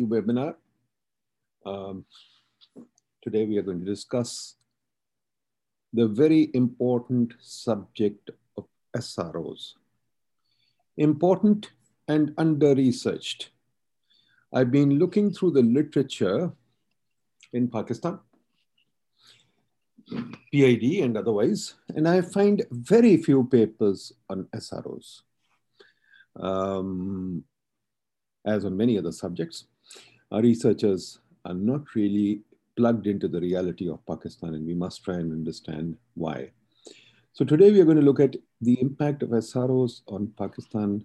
webinar. Um, today we are going to discuss the very important subject of SROs. Important and under-researched. I've been looking through the literature in Pakistan, PID and otherwise, and I find very few papers on SROs. Um, as on many other subjects, our researchers are not really plugged into the reality of Pakistan, and we must try and understand why. So today we are going to look at the impact of SROs on Pakistan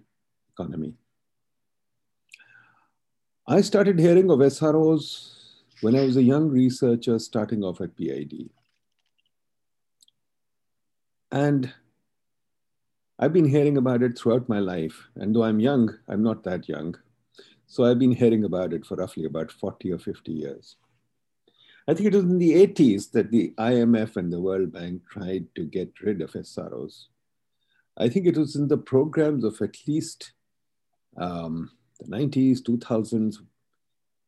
economy. I started hearing of SROs when I was a young researcher starting off at PID. And I've been hearing about it throughout my life. And though I'm young, I'm not that young. So I've been hearing about it for roughly about 40 or 50 years. I think it was in the 80s that the IMF and the World Bank tried to get rid of SROs. I think it was in the programs of at least um, the 90s, 2000s,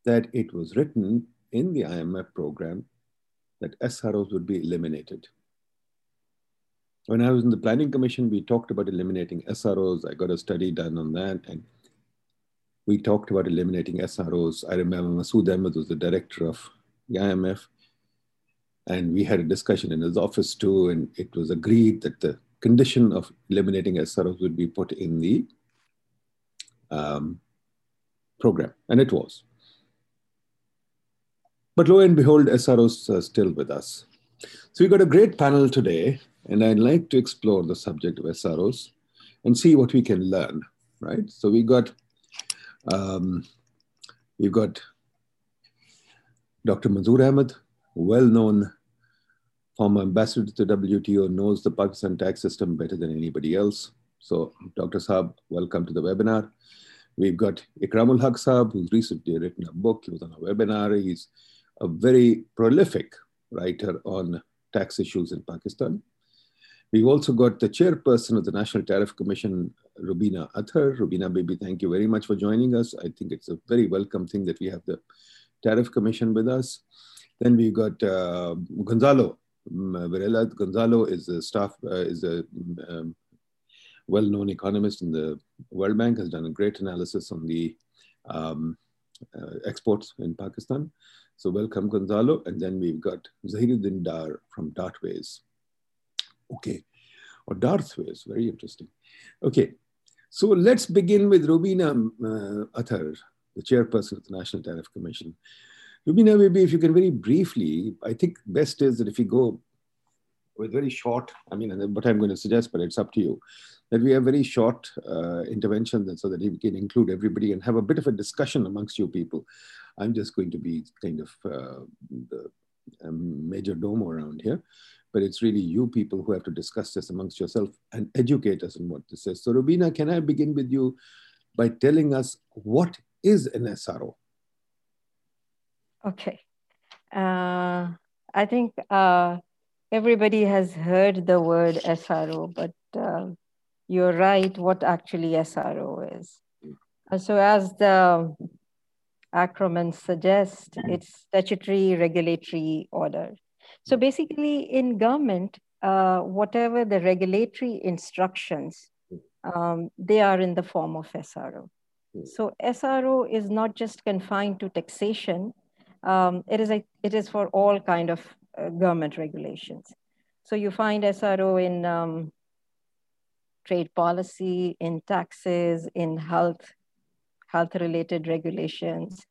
that it was written in the IMF program that SROs would be eliminated. When I was in the Planning Commission, we talked about eliminating SROs. I got a study done on that. And we talked about eliminating SROs. I remember Masood Ahmed was the director of the IMF. And we had a discussion in his office too. And it was agreed that the condition of eliminating SROs would be put in the um, program. And it was. But lo and behold, SROs are still with us. So we got a great panel today, and I'd like to explore the subject of SROs and see what we can learn, right? So we got um, we've got Dr. Manzoor Ahmed, well-known former ambassador to the WTO, knows the Pakistan tax system better than anybody else. So Dr. Saab, welcome to the webinar. We've got Ikramul Haq Saab, who's recently written a book. He was on a webinar. He's a very prolific writer on tax issues in Pakistan. We've also got the chairperson of the National Tariff Commission, Rubina Athar. Rubina, baby, thank you very much for joining us. I think it's a very welcome thing that we have the Tariff Commission with us. Then we've got uh, Gonzalo Varela. Gonzalo is a staff, uh, is a um, well-known economist in the World Bank, has done a great analysis on the um, uh, exports in Pakistan. So welcome, Gonzalo. And then we've got Zahiruddin Dar from Dartways. Okay, or Darthways, very interesting. Okay, so let's begin with Rubina uh, Athar, the chairperson of the National Tariff Commission. Rubina, maybe if you can very briefly, I think best is that if you go with very short, I mean, what I'm going to suggest, but it's up to you, that we have very short uh, interventions so that we can include everybody and have a bit of a discussion amongst you people. I'm just going to be kind of uh, the um, major domo around here but it's really you people who have to discuss this amongst yourself and educate us on what this is. So Rubina, can I begin with you by telling us what is an SRO? Okay. Uh, I think uh, everybody has heard the word SRO, but uh, you're right what actually SRO is. so as the acronym suggests, it's statutory regulatory order. So basically, in government, uh, whatever the regulatory instructions, um, they are in the form of SRO. So SRO is not just confined to taxation. Um, it is a, it is for all kind of uh, government regulations. So you find SRO in um, trade policy, in taxes, in health, health related regulations.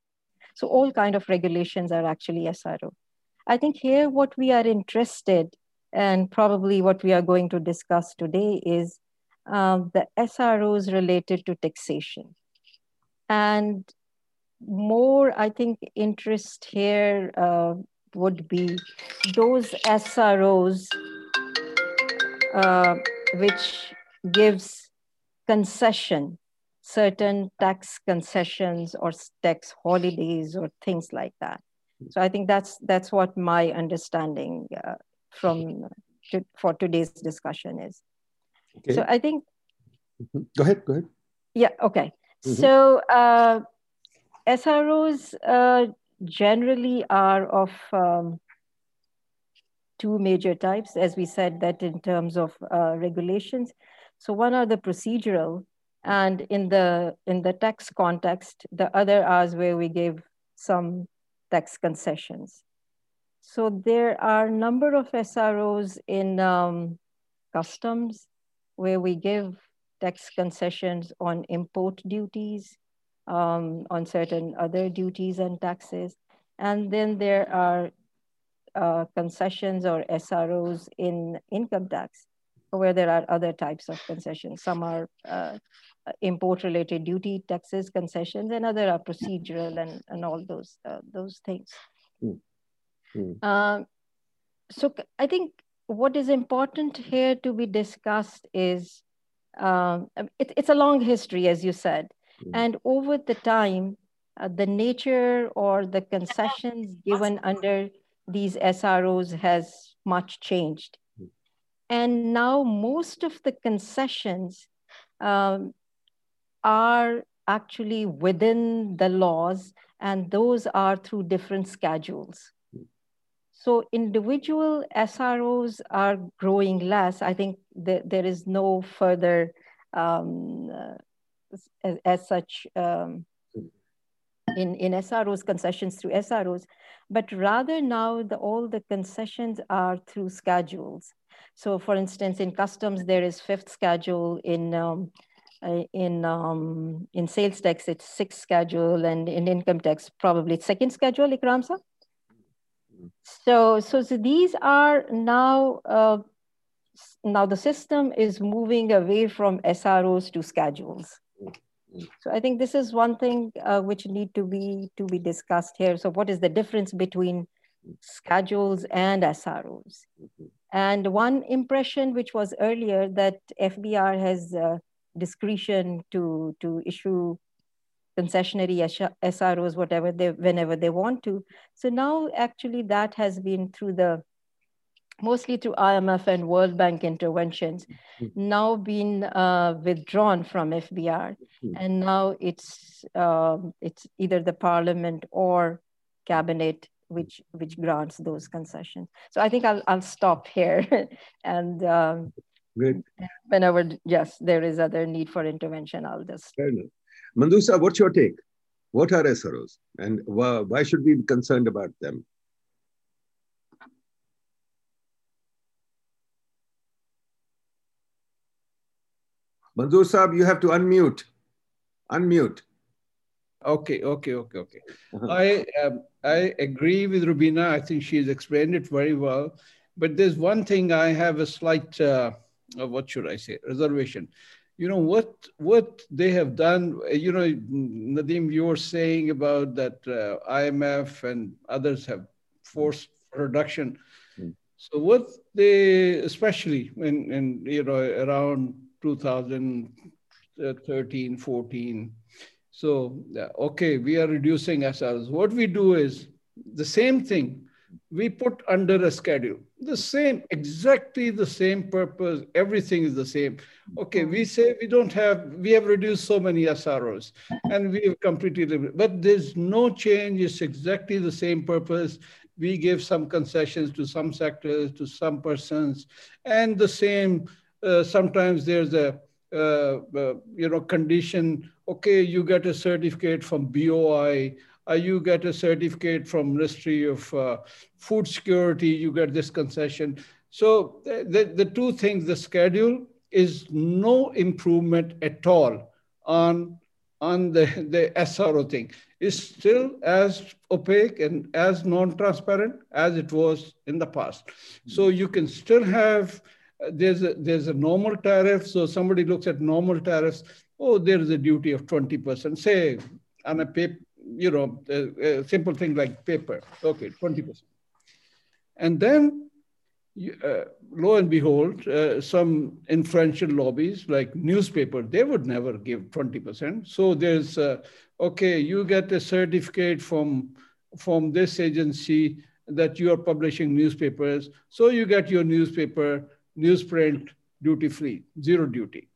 So all kind of regulations are actually SRO. I think here what we are interested and probably what we are going to discuss today is uh, the SROs related to taxation. And more, I think, interest here uh, would be those SROs uh, which gives concession, certain tax concessions or tax holidays or things like that. So I think that's that's what my understanding uh, from to, for today's discussion is. Okay. So I think. Mm-hmm. Go ahead. Go ahead. Yeah. Okay. Mm-hmm. So uh, SROs uh, generally are of um, two major types, as we said that in terms of uh, regulations. So one are the procedural, and in the in the tax context, the other are where we give some tax concessions. So there are a number of SROs in um, customs where we give tax concessions on import duties, um, on certain other duties and taxes. And then there are uh, concessions or SROs in income tax where there are other types of concessions. Some are uh, import related duty taxes concessions and other are procedural and, and all those, uh, those things. Mm. Mm. so I think what is important here to be discussed is um, it, it's a long history, as you said. Mm. And over the time, uh, the nature or the concessions given under these SROs has much changed. And now most of the concessions um, are actually within the laws, and those are through different schedules. So individual SROs are growing less. I think that there is no further um, uh, as, as, such um, in, in SROs, concessions through SROs, but rather now the, all the concessions are through schedules. So for instance, in customs, there is fifth schedule in um, uh, in um, in sales tax, it's sixth schedule, and in income tax, probably second schedule, Ikramsa. So, so, so these are now, uh, now the system is moving away from SROs to schedules. So I think this is one thing uh, which need to be to be discussed here. So what is the difference between schedules and SROs? And one impression which was earlier that FBR has uh, discretion to, to issue concessionary SROs, whatever they, whenever they want to. So now actually that has been through the, mostly through IMF and World Bank interventions, mm-hmm. now been uh, withdrawn from FBR. Mm-hmm. And now it's, uh, it's either the parliament or cabinet which, which grants those concessions. So I think I'll, I'll stop here and um, Great. whenever, yes, there is other need for intervention, I'll just. Fair enough. Mandusa, what's your take? What are SROs and why should we be concerned about them? Manzoor Saab, you have to unmute. Unmute. Okay, okay, okay, okay. I um, I agree with Rubina. I think she's explained it very well. But there's one thing I have a slight, uh, what should I say, reservation you know what what they have done you know Nadeem, you were saying about that uh, imf and others have forced reduction mm. so what they especially in, in you know around 2013 14 so okay we are reducing SRs what we do is the same thing. We put under a schedule. The same exactly the same purpose. Everything is the same. Okay we say we don't have we have reduced so many sros and we have completely but there's no change. It's exactly the same purpose. We give some concessions to some sectors to some persons. And the same uh, sometimes there's a uh, uh, you know condition okay you get a certificate from boi uh, you get a certificate from Ministry of uh, Food Security, you get this concession. So the, the two things, the schedule is no improvement at all on, on the, the SRO thing. It's still as opaque and as non-transparent as it was in the past. So you can still have, uh, there's a, there's a normal tariff. So somebody looks at normal tariffs, oh, there is a duty of 20%, say on a paper, you know, a, a simple thing like paper. Okay, 20%. And then, uh, lo and behold, uh, some influential lobbies like newspaper, they would never give 20%. So there's, uh, okay, you get a certificate from, from this agency that you are publishing newspapers. So you get your newspaper, newsprint duty free, zero duty.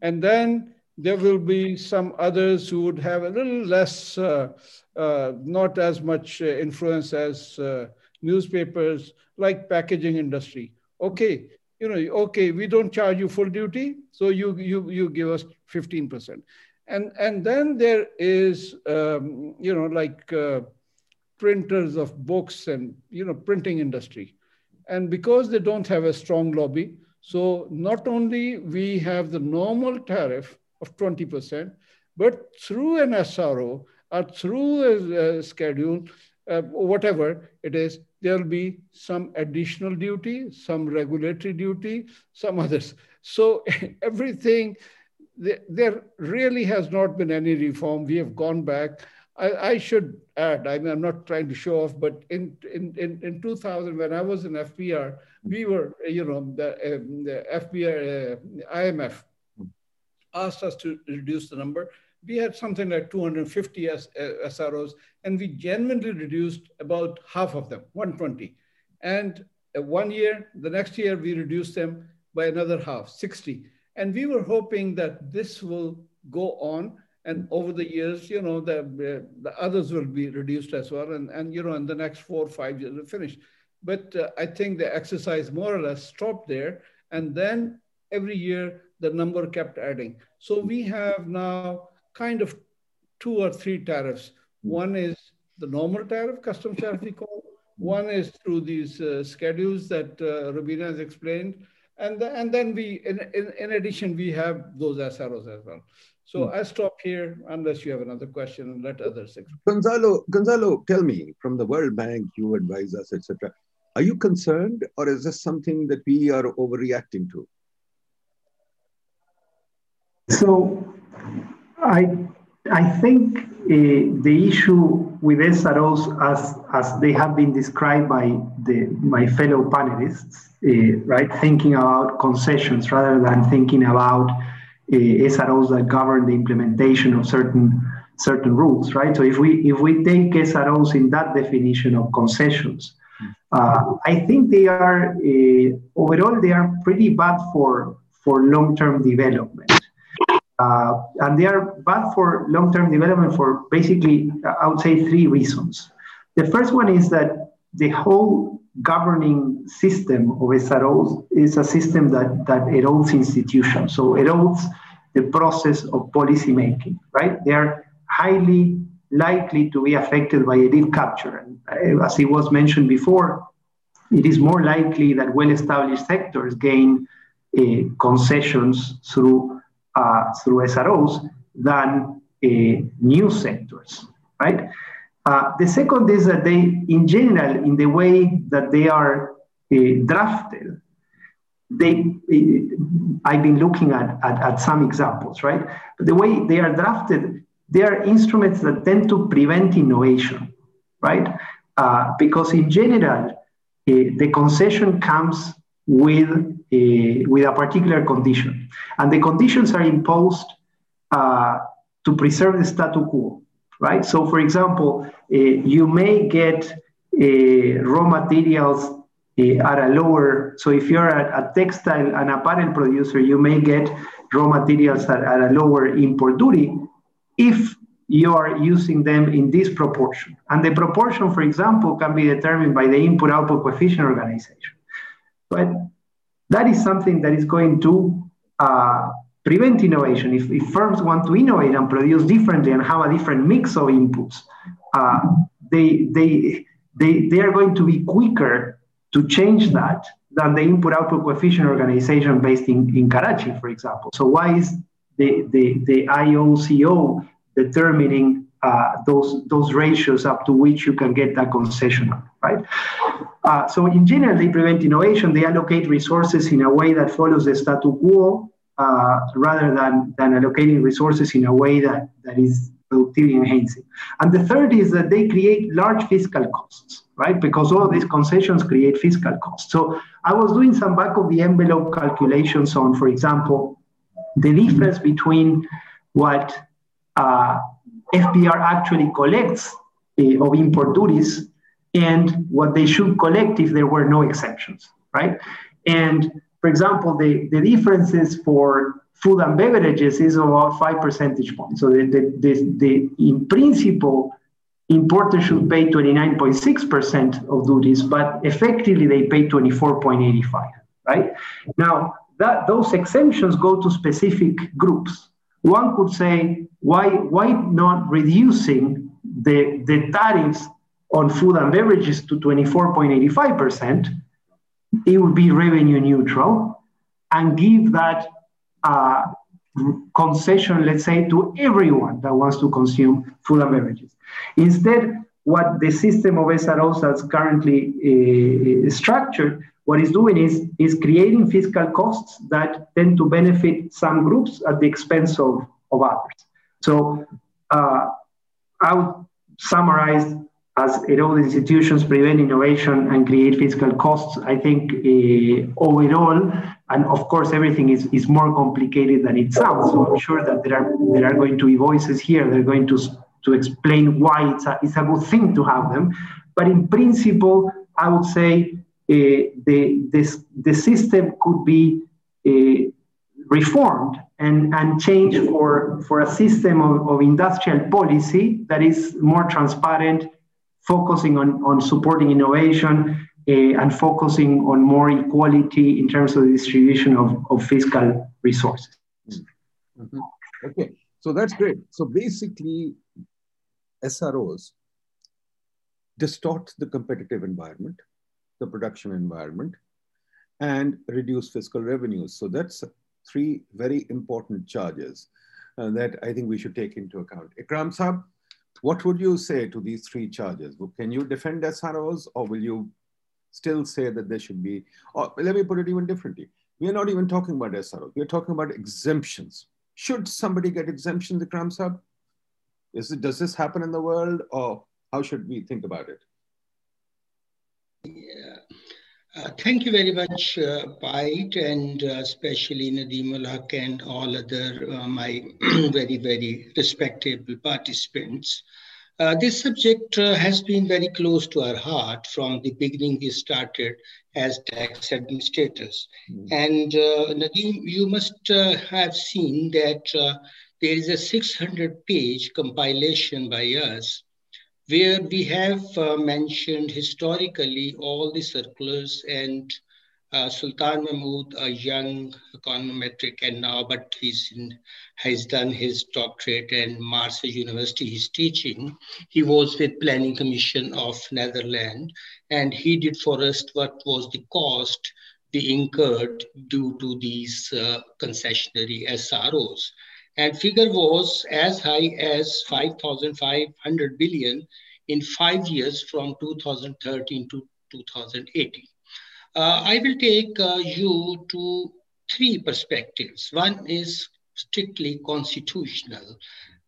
And then There will be some others who would have a little less, uh, uh, not as much uh, influence as uh, newspapers, like packaging industry. Okay, you know, okay, we don't charge you full duty, so you you you give us 15%. And and then there is, um, you know, like uh, printers of books and you know printing industry, and because they don't have a strong lobby, so not only we have the normal tariff of 20%, but through an SRO or through a, a schedule, uh, whatever it is, there'll be some additional duty, some regulatory duty, some others. So everything, there really has not been any reform. We have gone back. I, I, should add, I mean, I'm not trying to show off, but in, in, in, in 2000, when I was in FBR, we were, you know, the, um, the FBR, uh, IMF asked us to reduce the number. We had something like 250 S, uh, SROs, and we genuinely reduced about half of them, 120. And uh, one year, the next year, we reduced them by another half, 60. And we were hoping that this will go on and over the years, you know, the, the others will be reduced as well. And, and, you know, in the next four or five years, will finish. But uh, I think the exercise more or less stopped there. And then every year, the number kept adding. So we have now kind of two or three tariffs. One is the normal tariff, custom tariff we call. One is through these uh, schedules that uh, Rubina has explained. And, the, and then we, in, in, in addition, we have those SROs as well. So hmm. I stop here unless you have another question and let others explain. Gonzalo, Gonzalo, tell me, from the World Bank, you advise us, etc. Are you concerned or is this something that we are overreacting to? So I, I think uh, the issue with SROs as, as they have been described by the, my fellow panelists, uh, right, thinking about concessions rather than thinking about SROs that govern the implementation of certain certain rules, right? So if we if we take SROs in that definition of concessions, uh, I think they are uh, overall they are pretty bad for for long-term development, uh, and they are bad for long-term development for basically I would say three reasons. The first one is that the whole governing system of SROs is a system that, that erodes institutions. So erodes the process of policy making, right? They are highly likely to be affected by elite capture. And uh, as it was mentioned before, it is more likely that well-established sectors gain uh, concessions through, uh, through SROs than uh, new sectors, right? Uh, the second is that they, in general, in the way that they are uh, drafted, they, uh, I've been looking at, at, at, some examples, right? But the way they are drafted, they are instruments that tend to prevent innovation, right? Uh, because in general, uh, the concession comes with a, with a particular condition, and the conditions are imposed uh, to preserve the status quo right? So, for example, uh, you may get uh, raw materials uh, at a lower, so if you're a, a, textile and apparel producer, you may get raw materials at, at a lower import duty if you are using them in this proportion. And the proportion, for example, can be determined by the input output coefficient organization. But that is something that is going to uh, prevent innovation. If, if, firms want to innovate and produce differently and have a different mix of inputs, uh, they, they, they, they are going to be quicker to change that than the input output coefficient organization based in, in Karachi, for example. So why is the, the, the IOCO determining uh, those, those ratios up to which you can get that concession, right? Uh, so in general, they prevent innovation. They allocate resources in a way that follows the status quo uh, rather than, than allocating resources in a way that, that is productivity enhancing. And the third is that they create large fiscal costs, right? Because all these concessions create fiscal costs. So I was doing some back of the envelope calculations on, for example, the difference between what uh, FBR actually collects uh, of import duties and what they should collect if there were no exemptions, right? And for example, the, the differences for food and beverages is about five percentage points. So the, the, the, the in principle, importers should pay 29.6% of duties, but effectively they pay 24.85, right? Now, that those exemptions go to specific groups. One could say, why, why not reducing the, the tariffs on food and beverages to 24.85%? It would be revenue neutral and give that uh, concession, let's say, to everyone that wants to consume food and beverages. Instead, what the system of SROs that's currently uh, structured, what it's doing is, is creating fiscal costs that tend to benefit some groups at the expense of, of others. So uh, I would summarize as erode institutions, prevent innovation, and create fiscal costs. I think uh, overall, and of course, everything is, is more complicated than it sounds. So I'm sure that there are there are going to be voices here that are going to to explain why it's a, it's a good thing to have them. But in principle, I would say uh, the, this, the system could be uh, reformed and, and changed for, for a system of, of industrial policy that is more transparent, focusing on, on supporting innovation uh, and focusing on more equality in terms of the distribution of, of fiscal resources. Mm-hmm. Okay, so that's great. So basically, SROs distort the competitive environment, the production environment, and reduce fiscal revenues. So that's three very important charges uh, that I think we should take into account. Ikram Saab, what would you say to these three charges? Can you defend SROs or will you still say that they should be, or let me put it even differently. We are not even talking about SROs. We're talking about exemptions. Should somebody get exemptions, Ikram Saab? Is it, does this happen in the world or how should we think about it? Yeah. Uh, thank you very much, uh, and uh, especially Nadeem Ulhaq and all other uh, my very, very respectable participants. Uh, this subject uh, has been very close to our heart from the beginning we started as tax administrators. Mm. And uh, Nadeem, you must have seen that there is a 600 page compilation by us where we have uh, mentioned historically all the circulars and uh, Sultan Mahmud, a young econometric, and now, but he's in, has done his doctorate and Marseille University. He's teaching. He was with Planning Commission of Netherlands, and he did for us what was the cost we incurred due to these uh, concessionary SROs and figure was as high as 5,500 billion in five years from 2013 to 2018. Uh, I will take uh, you to three perspectives. One is strictly constitutional,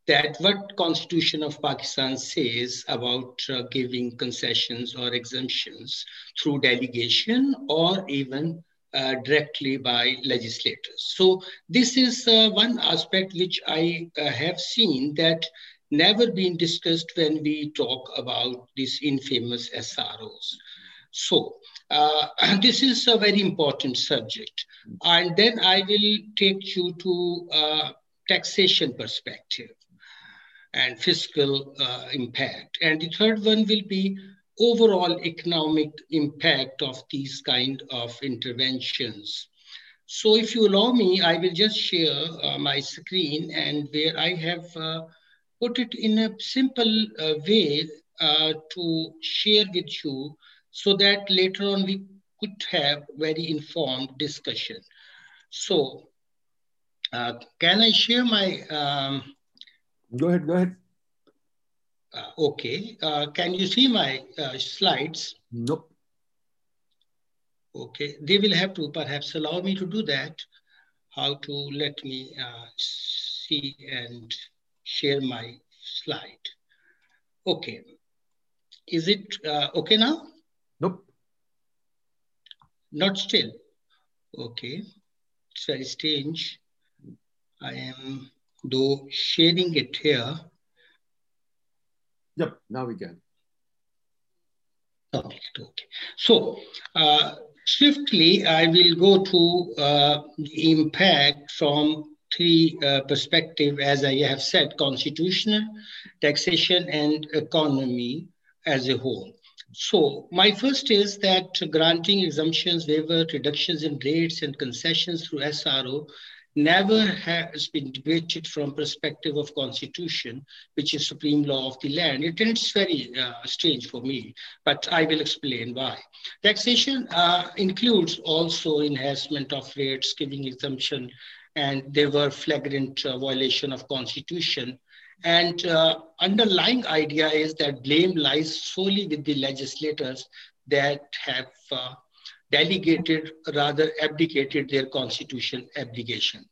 that what constitution of Pakistan says about uh, giving concessions or exemptions through delegation or even uh, directly by legislators. So this is uh, one aspect which I uh, have seen that never been discussed when we talk about these infamous SROs. So uh, this is a very important subject. And then I will take you to uh, taxation perspective and fiscal impact. And the third one will be overall economic impact of these kind of interventions. So if you allow me, I will just share uh, my screen and where I have uh, put it in a simple uh, way uh, to share with you so that later on we could have very informed discussion. So uh, can I share my... Um, go ahead, go ahead. Uh, okay. Uh, can you see my uh, slides? Nope. Okay. They will have to perhaps allow me to do that. How to let me uh, see and share my slide. Okay. Is it uh, okay now? Nope. Not still. Okay. It's very strange. I am though sharing it here. Yep, now we can. Okay, okay. So, uh, swiftly, I will go to uh, the impact from three uh, as I have said, constitutional, taxation, and economy as a whole. So my first is that granting exemptions, waiver, reductions in rates and concessions through SRO never has been debated from perspective of constitution, which is supreme law of the land. It, it's very uh, strange for me, but I will explain why. Taxation uh, includes also enhancement of rates, giving exemption, and there were flagrant uh, violation of constitution. And uh, underlying idea is that blame lies solely with the legislators that have uh, delegated, rather abdicated their constitution obligation.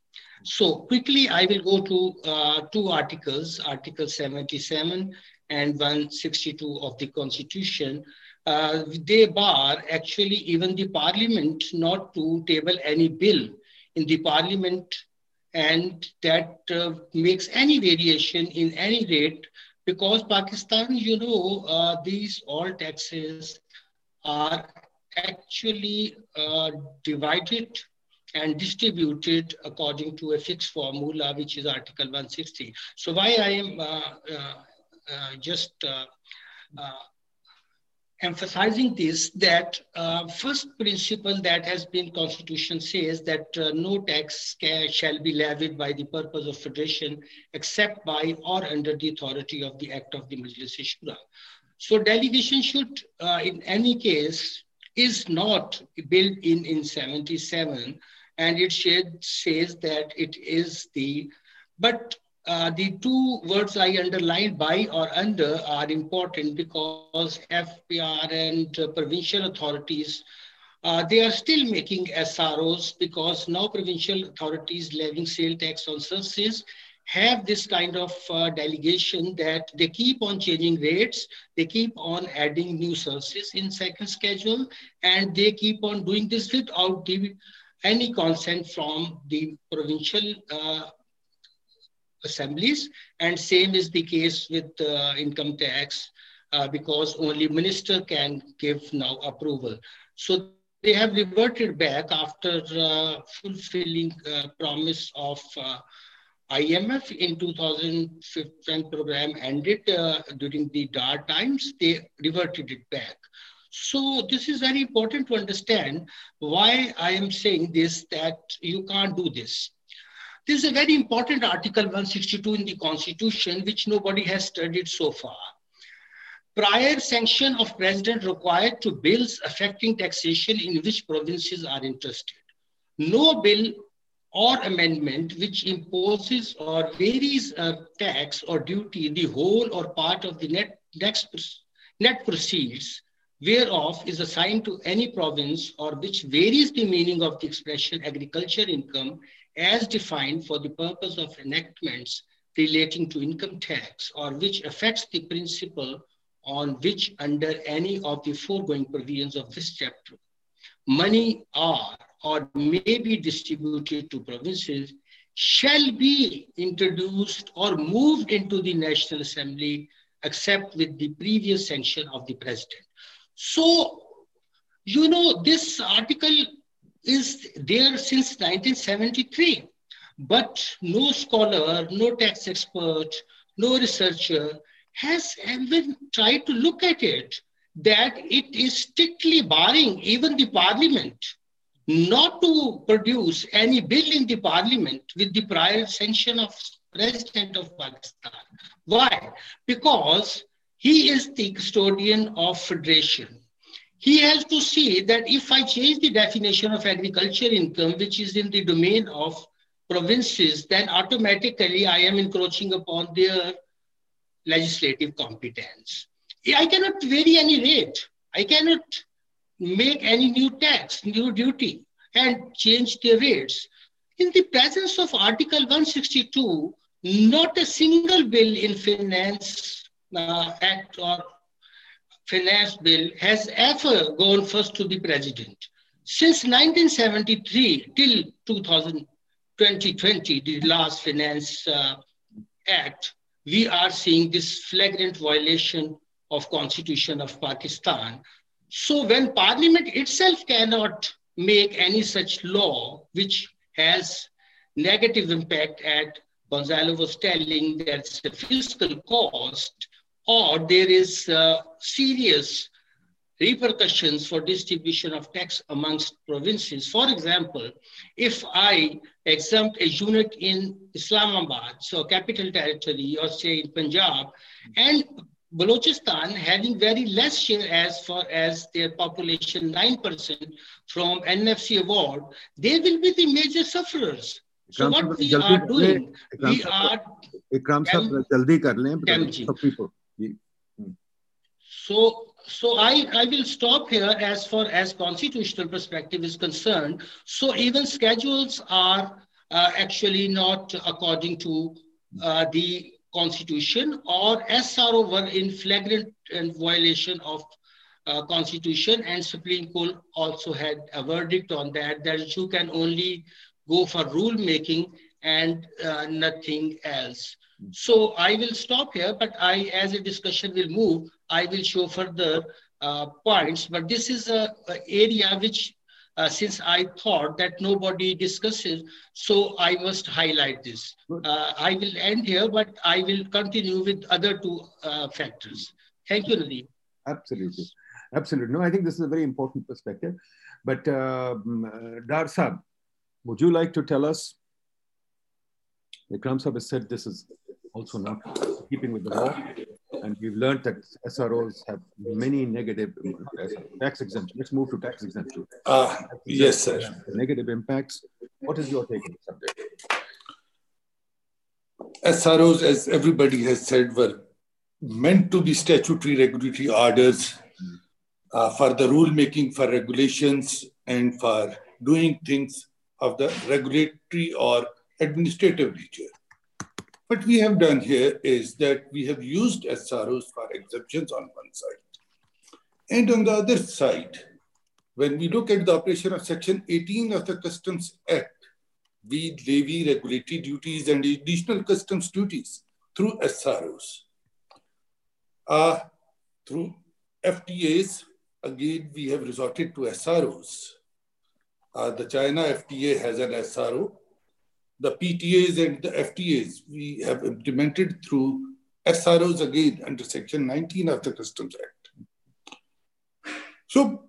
So quickly, I will go to uh, two articles, Article 77 and 162 of the Constitution. Uh, they bar actually even the Parliament not to table any bill in the Parliament and that uh, makes any variation in any rate because Pakistan, you know, uh, these all taxes are actually uh, divided and distributed according to a fixed formula, which is Article 160. So why I am uh, uh, uh, just emphasizing this that uh, first principle that has been constitution says that uh, no tax shall be levied by the purpose of federation except by or under the authority of the act of the majlis shura so delegation should uh, in any case is not built in in 77 and it says that it is the but uh, the two words I underlined by or under are important because FBR and uh, provincial authorities, uh, they are still making SROs because now provincial authorities levying sale tax on services have this kind of uh, delegation that they keep on changing rates, they keep on adding new services in second schedule, and they keep on doing this without giving any consent from the provincial uh, assemblies. And same is the case with uh, income tax uh, because only minister can give now approval. So they have reverted back after uh, fulfilling uh, promise of IMF in 2015 program ended uh, during the dark times, they reverted it back. So this is very important to understand why I am saying this, that you can't do this. This is a very important Article 162 in the Constitution, which nobody has studied so far. Prior sanction of president required to bills affecting taxation in which provinces are interested. No bill or amendment which imposes or varies a tax or duty, the whole or part of the net, net proceeds whereof is assigned to any province or which varies the meaning of the expression agriculture income as defined for the purpose of enactments relating to income tax or which affects the principle on which under any of the foregoing provisions of this chapter, money are or may be distributed to provinces shall be introduced or moved into the National Assembly except with the previous sanction of the president. So, you know, this article is there since 1973. But no scholar, no tax expert, no researcher has even tried to look at it that it is strictly barring even the parliament not to produce any bill in the parliament with the prior sanction of president of Pakistan. Why? Because he is the custodian of federation he has to see that if I change the definition of agriculture income, which is in the domain of provinces, then automatically I am encroaching upon their legislative competence. I cannot vary any rate. I cannot make any new tax, new duty, and change the rates. In the presence of Article 162, not a single bill in Finance uh, Act or finance bill has ever gone first to the president. Since 1973 till 2020, the last finance uh, act, we are seeing this flagrant violation of constitution of Pakistan. So when parliament itself cannot make any such law which has negative impact at Gonzalo was telling there's a fiscal cost or there is uh, serious repercussions for distribution of tax amongst provinces. For example, if I exempt a unit in Islamabad, so capital territory, or say in Punjab, and Balochistan having very less share as far as their population, 9% from NFC award, they will be the major sufferers. So what we are doing, we are Ikram sahab jaldi kar lein people. So so I, I will stop here as far as constitutional perspective is concerned. So even schedules are uh, actually not according to uh, the constitution or SRO were in flagrant violation of uh, constitution and Supreme Court also had a verdict on that, that you can only go for rule making and uh, nothing else. So I will stop here, but I, as a discussion will move, I will show further uh, points. But this is a, a area which, uh, since I thought that nobody discusses, so I must highlight this. Uh, I will end here, but I will continue with other two uh, factors. Thank you, Nadeem. Absolutely. Absolutely. No, I think this is a very important perspective. But um, uh, Dar Sab, would you like to tell us? Ikram Sab has said this is also not keeping with the law. And we've learned that SROs have many negative tax exemption. Let's move to tax exemption. Uh, yes, sir. Negative impacts. What is your take on the subject? SROs, as everybody has said, were meant to be statutory regulatory orders uh, for the rule making, for regulations, and for doing things of the regulatory or administrative nature. What we have done here is that we have used SROs for exemptions on one side. And on the other side, when we look at the operation of Section 18 of the Customs Act, we levy regulatory duties and additional customs duties through SROs. Uh, through FTAs, again, we have resorted to SROs. Uh, the China FTA has an SRO, the PTAs and the FTAs we have implemented through SROs again under Section 19 of the Customs Act. So,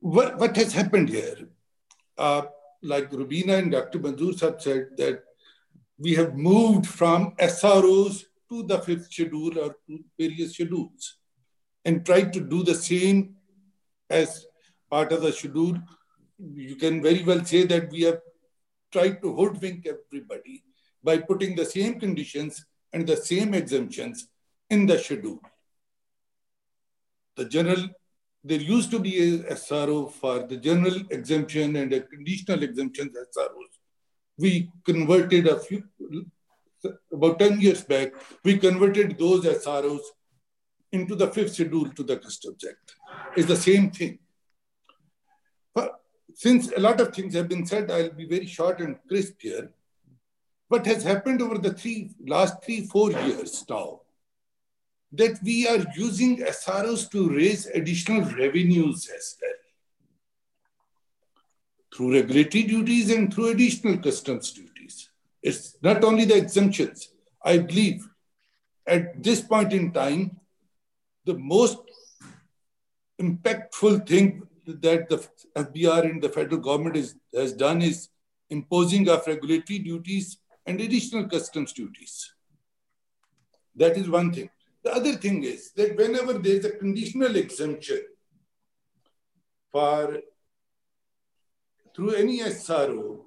what, what has happened here? Uh, like Rubina and Dr. Manzoor have said that we have moved from SROs to the fifth schedule or to various schedules and tried to do the same as part of the schedule. You can very well say that we have tried to hoodwink everybody by putting the same conditions and the same exemptions in the schedule. The general, there used to be a SRO for the general exemption and a conditional exemption SROs. We converted a few, about 10 years back, we converted those SROs into the fifth schedule to the Customs Act. It's the same thing. Since a lot of things have been said, I'll be very short and crisp here. What has happened over the three last three, four years now, that we are using SROs to raise additional revenues as well. Through regulatory duties and through additional customs duties. It's not only the exemptions. I believe at this point in time, the most impactful thing that the FBR and the federal government is, has done is imposing of regulatory duties and additional customs duties. That is one thing. The other thing is that whenever there is a conditional exemption for through any SRO,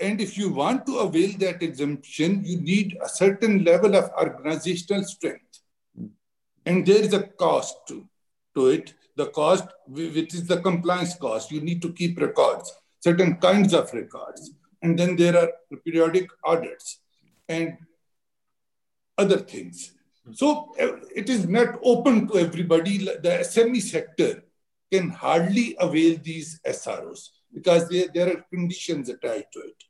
and if you want to avail that exemption, you need a certain level of organizational strength. And there is a cost to, to it the cost, which is the compliance cost. You need to keep records, certain kinds of records. And then there are periodic audits and other things. So it is not open to everybody. The SME sector can hardly avail these SROs because there are conditions attached to it.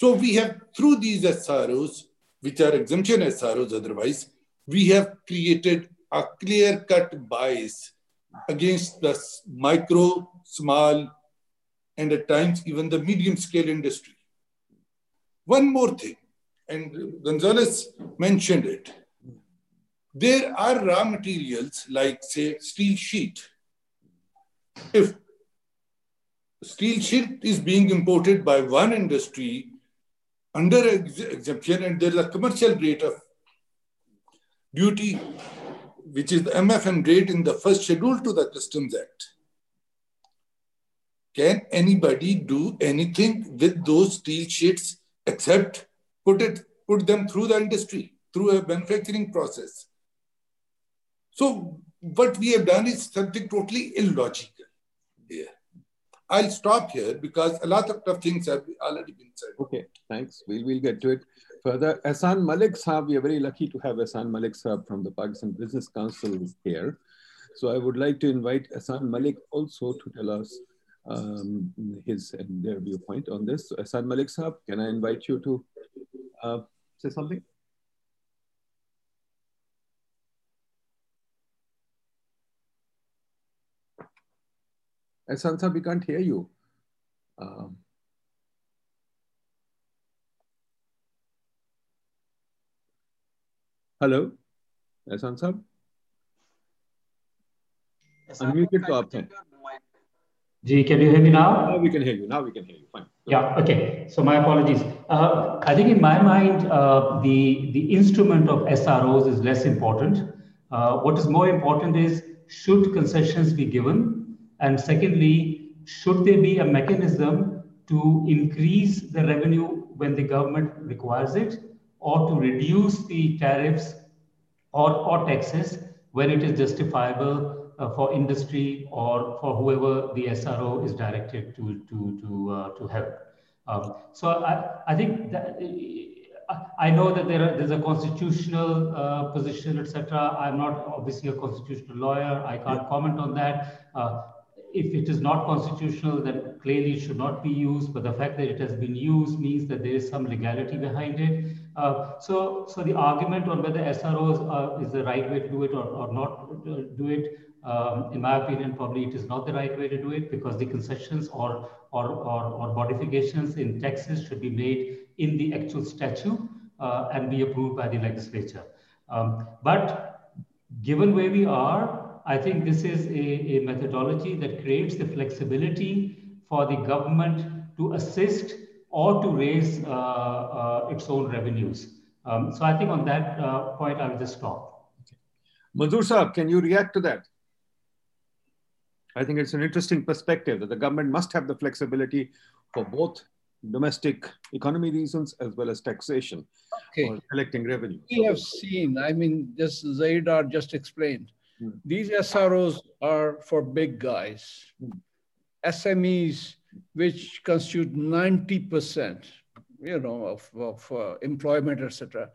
So we have, through these SROs, which are exemption SROs otherwise, we have created a clear-cut bias against the micro, small, and at times even the medium scale industry. One more thing, and Gonzalo mentioned it. There are raw materials like, say, steel sheet. If steel sheet is being imported by one industry under ex exemption and there is a commercial rate of duty, which is the MFN rate in the first schedule to the Customs Act. Can anybody do anything with those steel sheets except put it put them through the industry, through a manufacturing process? So what we have done is something totally illogical here. I'll stop here because a lot of tough things have already been said. Okay, thanks. We'll, we'll get to it further. Ehsan Malik Saab, we are very lucky to have Ehsan Malik Saab from the Pakistan Business Council here. So I would like to invite Ehsan Malik also to tell us um, his and their viewpoint on this. So Ehsan Malik Saab, can I invite you to uh, say something? Ehsan Saab, we can't hear you. Um, hello, Ehsan Saab? Unmuted to आप हैं. Ji, can you hear me now? Now we can hear you. Now we can hear you. Fine. Yeah. Okay. So my apologies. Uh, I think in my mind, uh, the the instrument of SROs is less important. Uh, what is more important is should concessions be given, and secondly, should there be a mechanism to increase the revenue when the government requires it, or to reduce the tariffs or, or taxes when it is justifiable uh, for industry or for whoever the SRO is directed to to to uh, to help. Um, so I, I think that I know that there are, there's a constitutional uh, position, etc. I'm not obviously a constitutional lawyer. I can't comment on that. Uh, if it is not constitutional, then clearly it should not be used. But the fact that it has been used means that there is some legality behind it. Uh, so, so the argument on whether SROs uh, is the right way to do it or, or not do it um, in my opinion, probably it is not the right way to do it because the concessions or, or, or, or modifications in taxes should be made in the actual statute uh, and be approved by the legislature. Um, but given where we are, I think this is a, a methodology that creates the flexibility for the government to assist or to raise uh, uh, its own revenues. Um, so I think on that uh, point, I will just stop. Okay. Manzoor Saab, can you react to that? I think it's an interesting perspective that the government must have the flexibility for both domestic economy reasons as well as taxation okay. or collecting revenue. We have seen, I mean, just Zaidar just explained, hmm. these SROs are for big guys. Hmm. SMEs, which constitute 90%, you know, of, of uh, employment, etc.,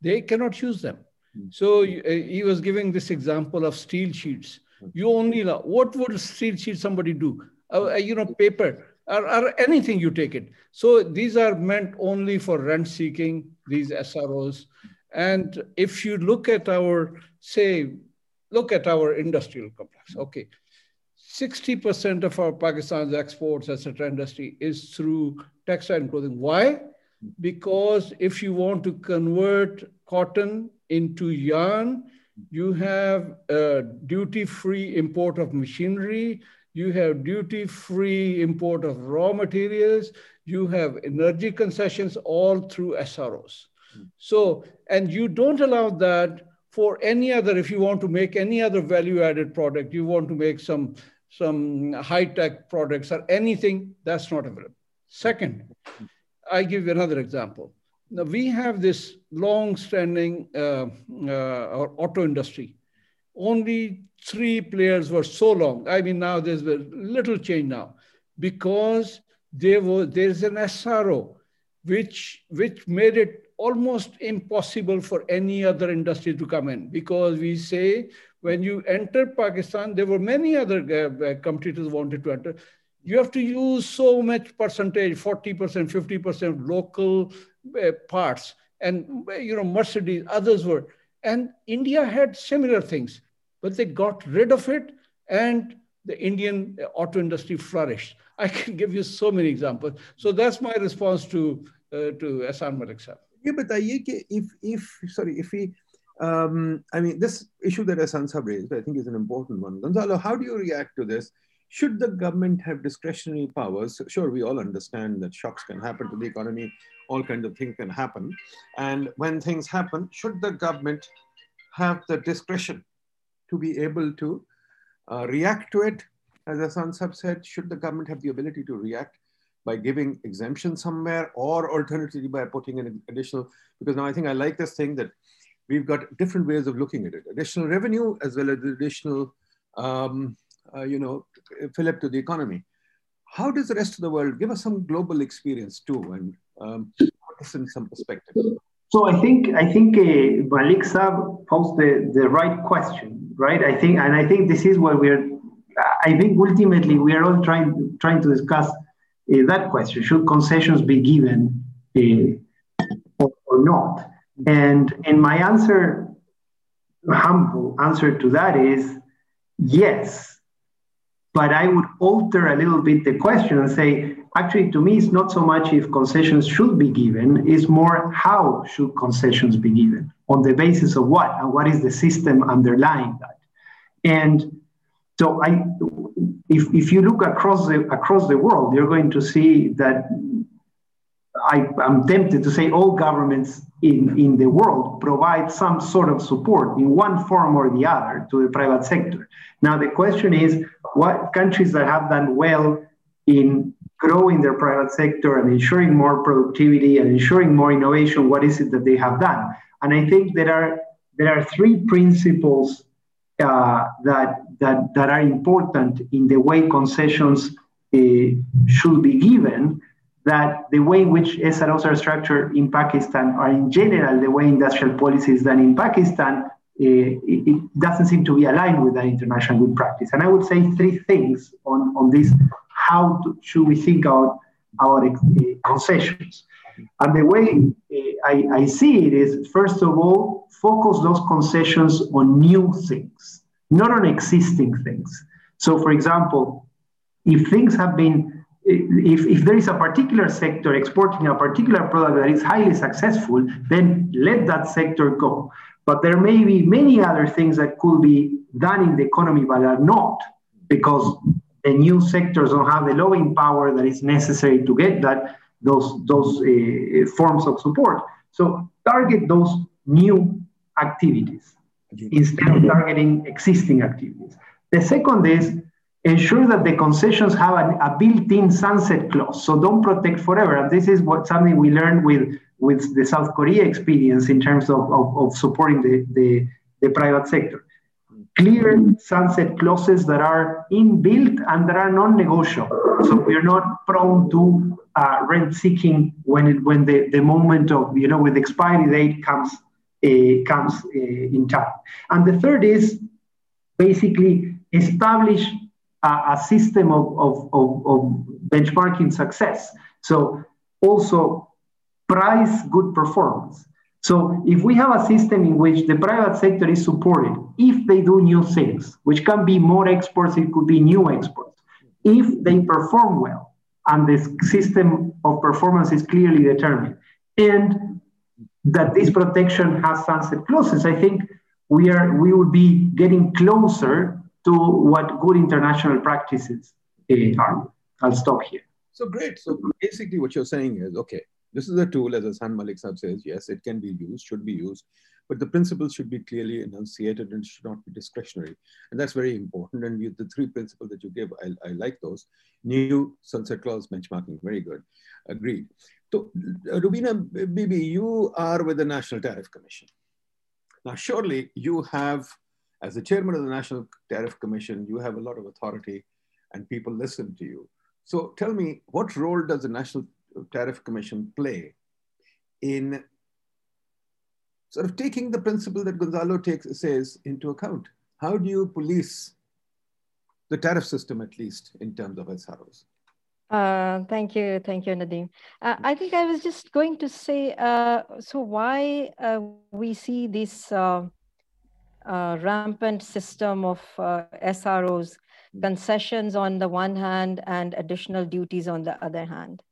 they cannot use them. Hmm. So uh, he was giving this example of steel sheets you only know what would steel sheet somebody do? Uh, uh, you know, paper or, or anything you take it. So these are meant only for rent seeking, these SROs. And if you look at our, say, look at our industrial complex, okay. 60% of our Pakistan's exports, etc., industry is through textile and clothing. Why? Because if you want to convert cotton into yarn, you have duty-free import of machinery, you have duty-free import of raw materials, you have energy concessions all through SROs. So, and you don't allow that for any other, if you want to make any other value-added product, you want to make some, some high-tech products or anything, that's not available. Second, I give you another example. Now we have this long-standing uh, uh, auto industry. Only three players were so long. I mean, now there's a little change now because there was there's an SRO which which made it almost impossible for any other industry to come in because we say when you enter Pakistan, there were many other uh, competitors wanted to enter. You have to use so much percentage, 40%, 50% local uh, parts and you know mercedes others were and india had similar things but they got rid of it and the indian auto industry flourished i can give you so many examples so that's my response to uh, to Ehsan Malik sir. Yeah, but if, if, sorry, if we, um, I mean, this issue that Ehsan Sab raised, I think is an important one. Gonzalo, how do you react to this? Should the government have discretionary powers? Sure, we all understand that shocks can happen to the economy, all kinds of things can happen. And when things happen, should the government have the discretion to be able to uh, react to it? As Ehsan Sab said, should the government have the ability to react by giving exemption somewhere or alternatively by putting an additional, because now I think I like this thing that we've got different ways of looking at it. Additional revenue as well as additional, um, uh, you know, fillip to the economy. How does the rest of the world give us some global experience too and um, put this in some perspective? So I think I think uh, Malik Saab posed the, the right question, right? I think, and I think this is what we're. I think ultimately we are all trying trying to discuss uh, that question: Should concessions be given uh, or, or, not? And and my answer, humble answer to that is yes. But I would alter a little bit the question and say, actually, to me, it's not so much if concessions should be given; it's more how should concessions be given on the basis of what and what is the system underlying that. And so I, if, if you look across the, across the world, you're going to see that I, am tempted to say all governments in, in the world provide some sort of support in one form or the other to the private sector. Now, the question is what countries that have done well in growing their private sector and ensuring more productivity and ensuring more innovation, what is it that they have done? And I think there are, there are three principles uh, that, that, that are important in the way concessions uh, should be given, that the way in which SROs are structured in Pakistan, or in general, the way industrial policy is done in Pakistan, uh, it, it, doesn't seem to be aligned with that international good practice. And I would say three things on, on this. How to, should we think about our uh, concessions? And the way uh, I, I see it is, first of all, focus those concessions on new things, not on existing things. So, for example, if things have been, if, if there is a particular sector exporting a particular product that is highly successful, then let that sector go. But there may be many other things that could be done in the economy but are not because the new sectors don't have the lobbying power that is necessary to get that those, those uh, forms of support. So target those new activities instead of targeting existing activities. The second is ensure that the concessions have an, a built-in sunset clause. So don't protect forever. And this is what something we learned with, with the South Korea experience in terms of, of, of supporting the, the, the private sector clear sunset clauses that are inbuilt and that are non-negotiable. So we're not prone to uh, rent seeking when it, when the, the moment of you know with expiry date comes uh, comes uh, in time. And the third is basically establish a, a system of, of, of, of benchmarking success. So also price good performance. So if we have a system in which the private sector is supported, if they do new things, which can be more exports, it could be new exports, if they perform well, and the system of performance is clearly determined, and that this protection has sunset clauses, I think we are we will be getting closer to what good international practices are. I'll stop here. So great. So basically, what you're saying is okay this is a tool, as Ehsan Malik Saab says, yes, it can be used, should be used, but the principles should be clearly enunciated and should not be discretionary. And that's very important. And you, the three principles that you give, I, I like those. New sunset clause benchmarking, very good. Agreed. So, uh, Rubina Bibi, you are with the National Tariff Commission. Now, surely you have, as the chairman of the National Tariff Commission, you have a lot of authority and people listen to you. So tell me, what role does the National Tariff Commission play in sort of taking the principle that Gonzalo takes, says into account? How do you police the tariff system, at least in terms of SROs? Uh, thank you. Thank you, Nadeem. Uh, I think I was just going to say, uh, so why uh, we see this uh, uh, rampant system of SROs, hmm. concessions on the one hand and additional duties on the other hand.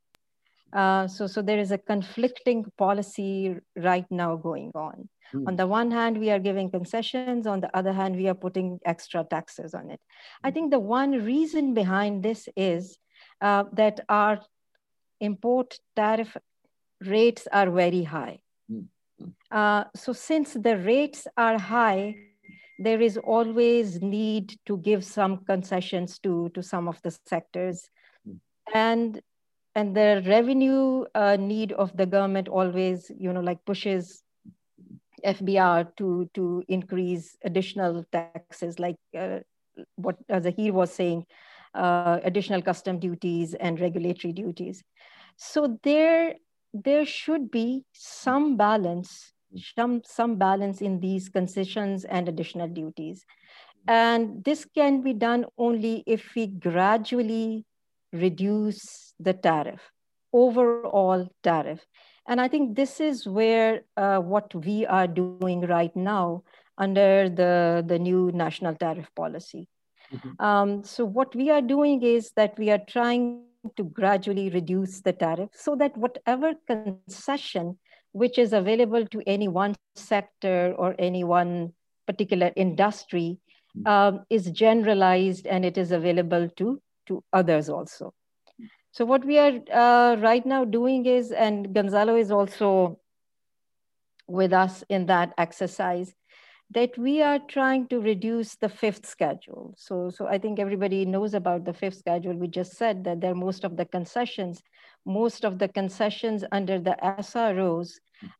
Uh, so, so there is a conflicting policy right now going on. Mm. On the one hand, we are giving concessions. On the other hand, we are putting extra taxes on it. I think the one reason behind this is uh, that our import tariff rates are very high. Mm. Uh, so since the rates are high, there is always need to give some concessions to, to some of the sectors. Mm. And and the revenue uh, need of the government always you know like pushes fbr to to increase additional taxes like uh, what zahir was saying uh, additional custom duties and regulatory duties so there there should be some balance some some balance in these concessions and additional duties and this can be done only if we gradually reduce the tariff, overall tariff. And I think this is where uh, what we are doing right now under the, the new national tariff policy. Mm-hmm. Um, so what we are doing is that we are trying to gradually reduce the tariff so that whatever concession which is available to any one sector or any one particular industry mm-hmm. um, is generalized and it is available to to others also. So what we are uh, right now doing is, and Gonzalo is also with us in that exercise, that we are trying to reduce the fifth schedule. So, so I think everybody knows about the fifth schedule. We just said that there are most of the concessions, most of the concessions under the SROs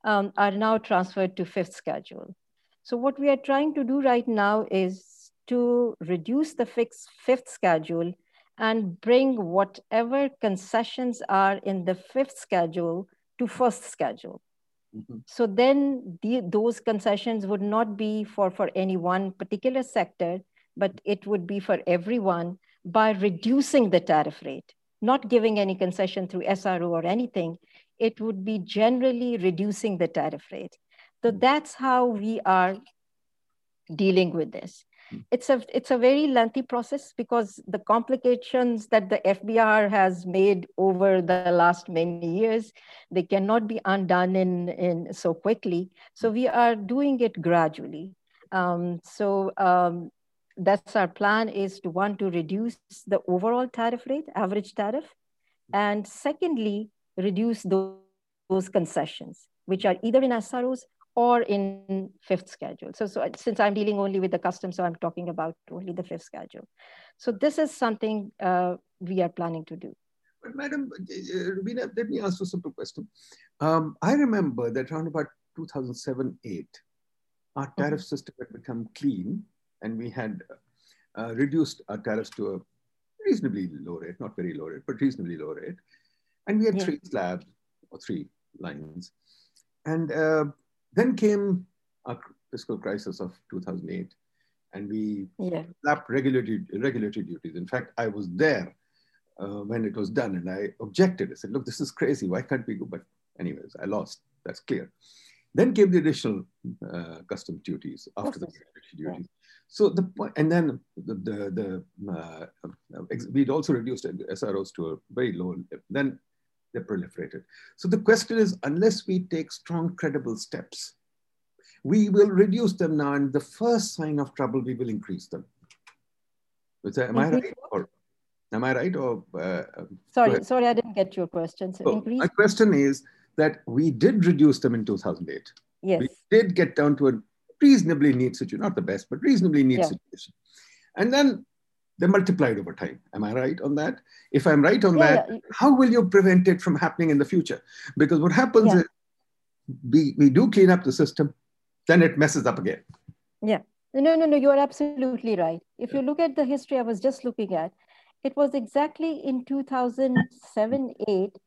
um, are now transferred to fifth schedule. So what we are trying to do right now is to reduce the fixed fifth schedule and bring whatever concessions are in the fifth schedule to first schedule. Mm-hmm. So then the, those concessions would not be for, for any one particular sector, but it would be for everyone by reducing the tariff rate, not giving any concession through SRO or anything. It would be generally reducing the tariff rate. So mm-hmm. that's how we are dealing with this it's a it's a very lengthy process because the complications that the FBR has made over the last many years they cannot be undone in in so quickly. So we are doing it gradually. Um, so um, that's our plan is to want to reduce the overall tariff rate, average tariff, and secondly reduce those, those concessions which are either in SROs or in fifth schedule. So, so since I'm dealing only with the custom, so I'm talking about only the fifth schedule. So this is something uh, we are planning to do. But Madam uh, Rubina, let me ask you a simple question. Um, I remember that around about 2007, 8, our mm-hmm. tariff mm -hmm. system had become clean and we had uh, reduced our tariffs to a reasonably low rate, not very low rate, but reasonably low rate. And we had yeah. three slabs or three lines. And uh, then came a fiscal crisis of 2008, and we yeah. slapped regulatory, regulatory duties. In fact, I was there uh, when it was done, and I objected. I said, look, this is crazy. Why can't we go? But anyways, I lost. That's clear. Then came the additional uh, custom duties after the regulatory duties. Yeah. So the and then the the, the uh, we'd also reduced SROs to a very low. Then they proliferated. So the question is, unless we take strong, credible steps, we will reduce them now, and the first sign of trouble, we will increase them. That, am I right? Or am I right? Or uh, sorry, sorry, I didn't get your question. So, so my question is that we did reduce them in 2008. Yes. We did get down to a reasonably neat situation, not the best, but reasonably neat yeah. situation. And then they multiplied over time. Am I right on that? If I'm right on yeah, that, yeah. how will you prevent it from happening in the future? Because what happens yeah. is we, we do clean up the system, then it messes up again. Yeah. No, no, no, you're absolutely right. If you look at the history I was just looking at, it was exactly in 2007 8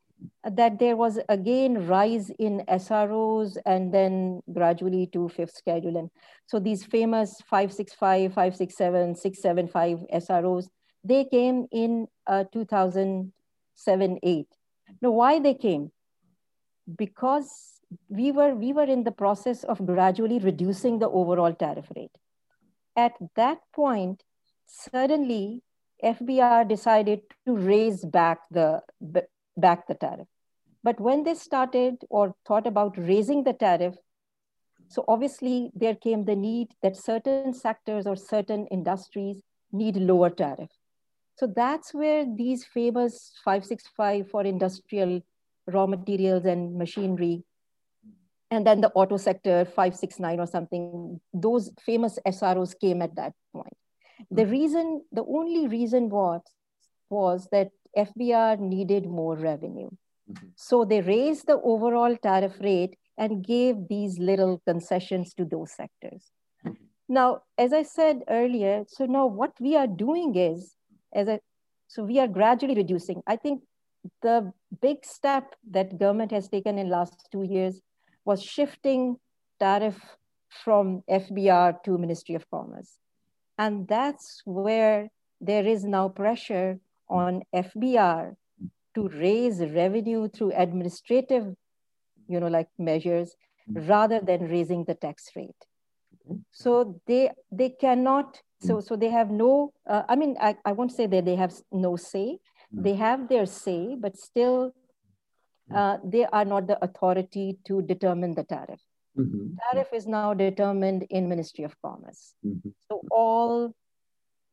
that there was again rise in SROs and then gradually to fifth schedule. And so these famous 565, 567, 675 SROs, they came in uh, 2007, 8. Now, why they came? Because we were, we were in the process of gradually reducing the overall tariff rate. At that point, suddenly FBR decided to raise back the back the tariff. But when they started or thought about raising the tariff, so obviously there came the need that certain sectors or certain industries need lower tariff. So that's where these famous 565 for industrial raw materials and machinery, and then the auto sector 569 or something, those famous SROs came at that point. The mm-hmm. reason, the only reason was, was that FBR needed more revenue. Mm-hmm. So they raised the overall tariff rate and gave these little concessions to those sectors. Mm-hmm. Now, as I said earlier, so now what we are doing is, as a, so we are gradually reducing. I think the big step that government has taken in last two years was shifting tariff from FBR to Ministry of Commerce. And that's where there is now pressure on FBR to raise revenue through administrative you know, like measures mm-hmm. rather than raising the tax rate. So they they cannot. So mm. so they have no. Uh, I mean, I, I won't say that they have no say. Mm. They have their say, but still, mm. uh, they are not the authority to determine the tariff. Mm-hmm. Tariff is now determined in Ministry of Commerce. Mm-hmm. So all,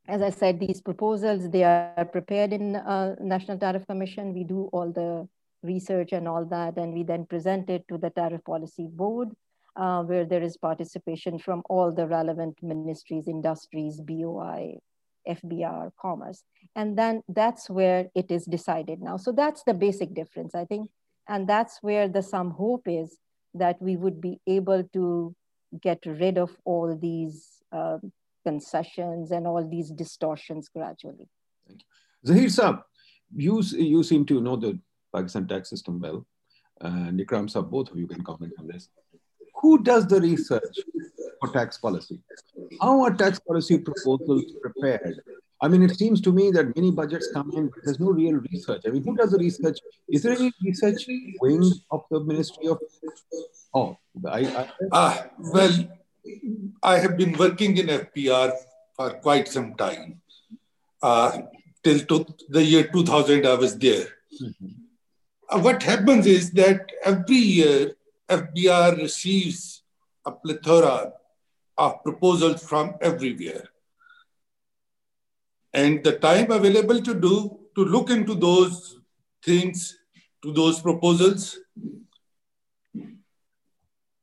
as I said, these proposals they are prepared in uh, National Tariff Commission. We do all the research and all that. And we then present it to the Tariff Policy Board, uh, where there is participation from all the relevant ministries, industries, BOI, FBR, commerce. And then that's where it is decided now. So that's the basic difference, I think. And that's where the some hope is that we would be able to get rid of all these um, concessions and all these distortions gradually. Thank you. Zahir Saab, you, you seem to know the Pakistan tax system well. And Ikram Saab, both of you can comment on this. Who does the research for tax policy? How are tax policy proposals prepared? I mean, it seems to me that many budgets come in, but there's no real research. I mean, who does the research? Is there any research wing of the Ministry of? Oh, I. I... Ah, well, I have been working in FBR for quite some time. Uh, till to the year 2000, I was there. Mm-hmm. Uh, what happens is that every year FBR receives a plethora of proposals from everywhere. And the time available to do, to look into those things, to those proposals.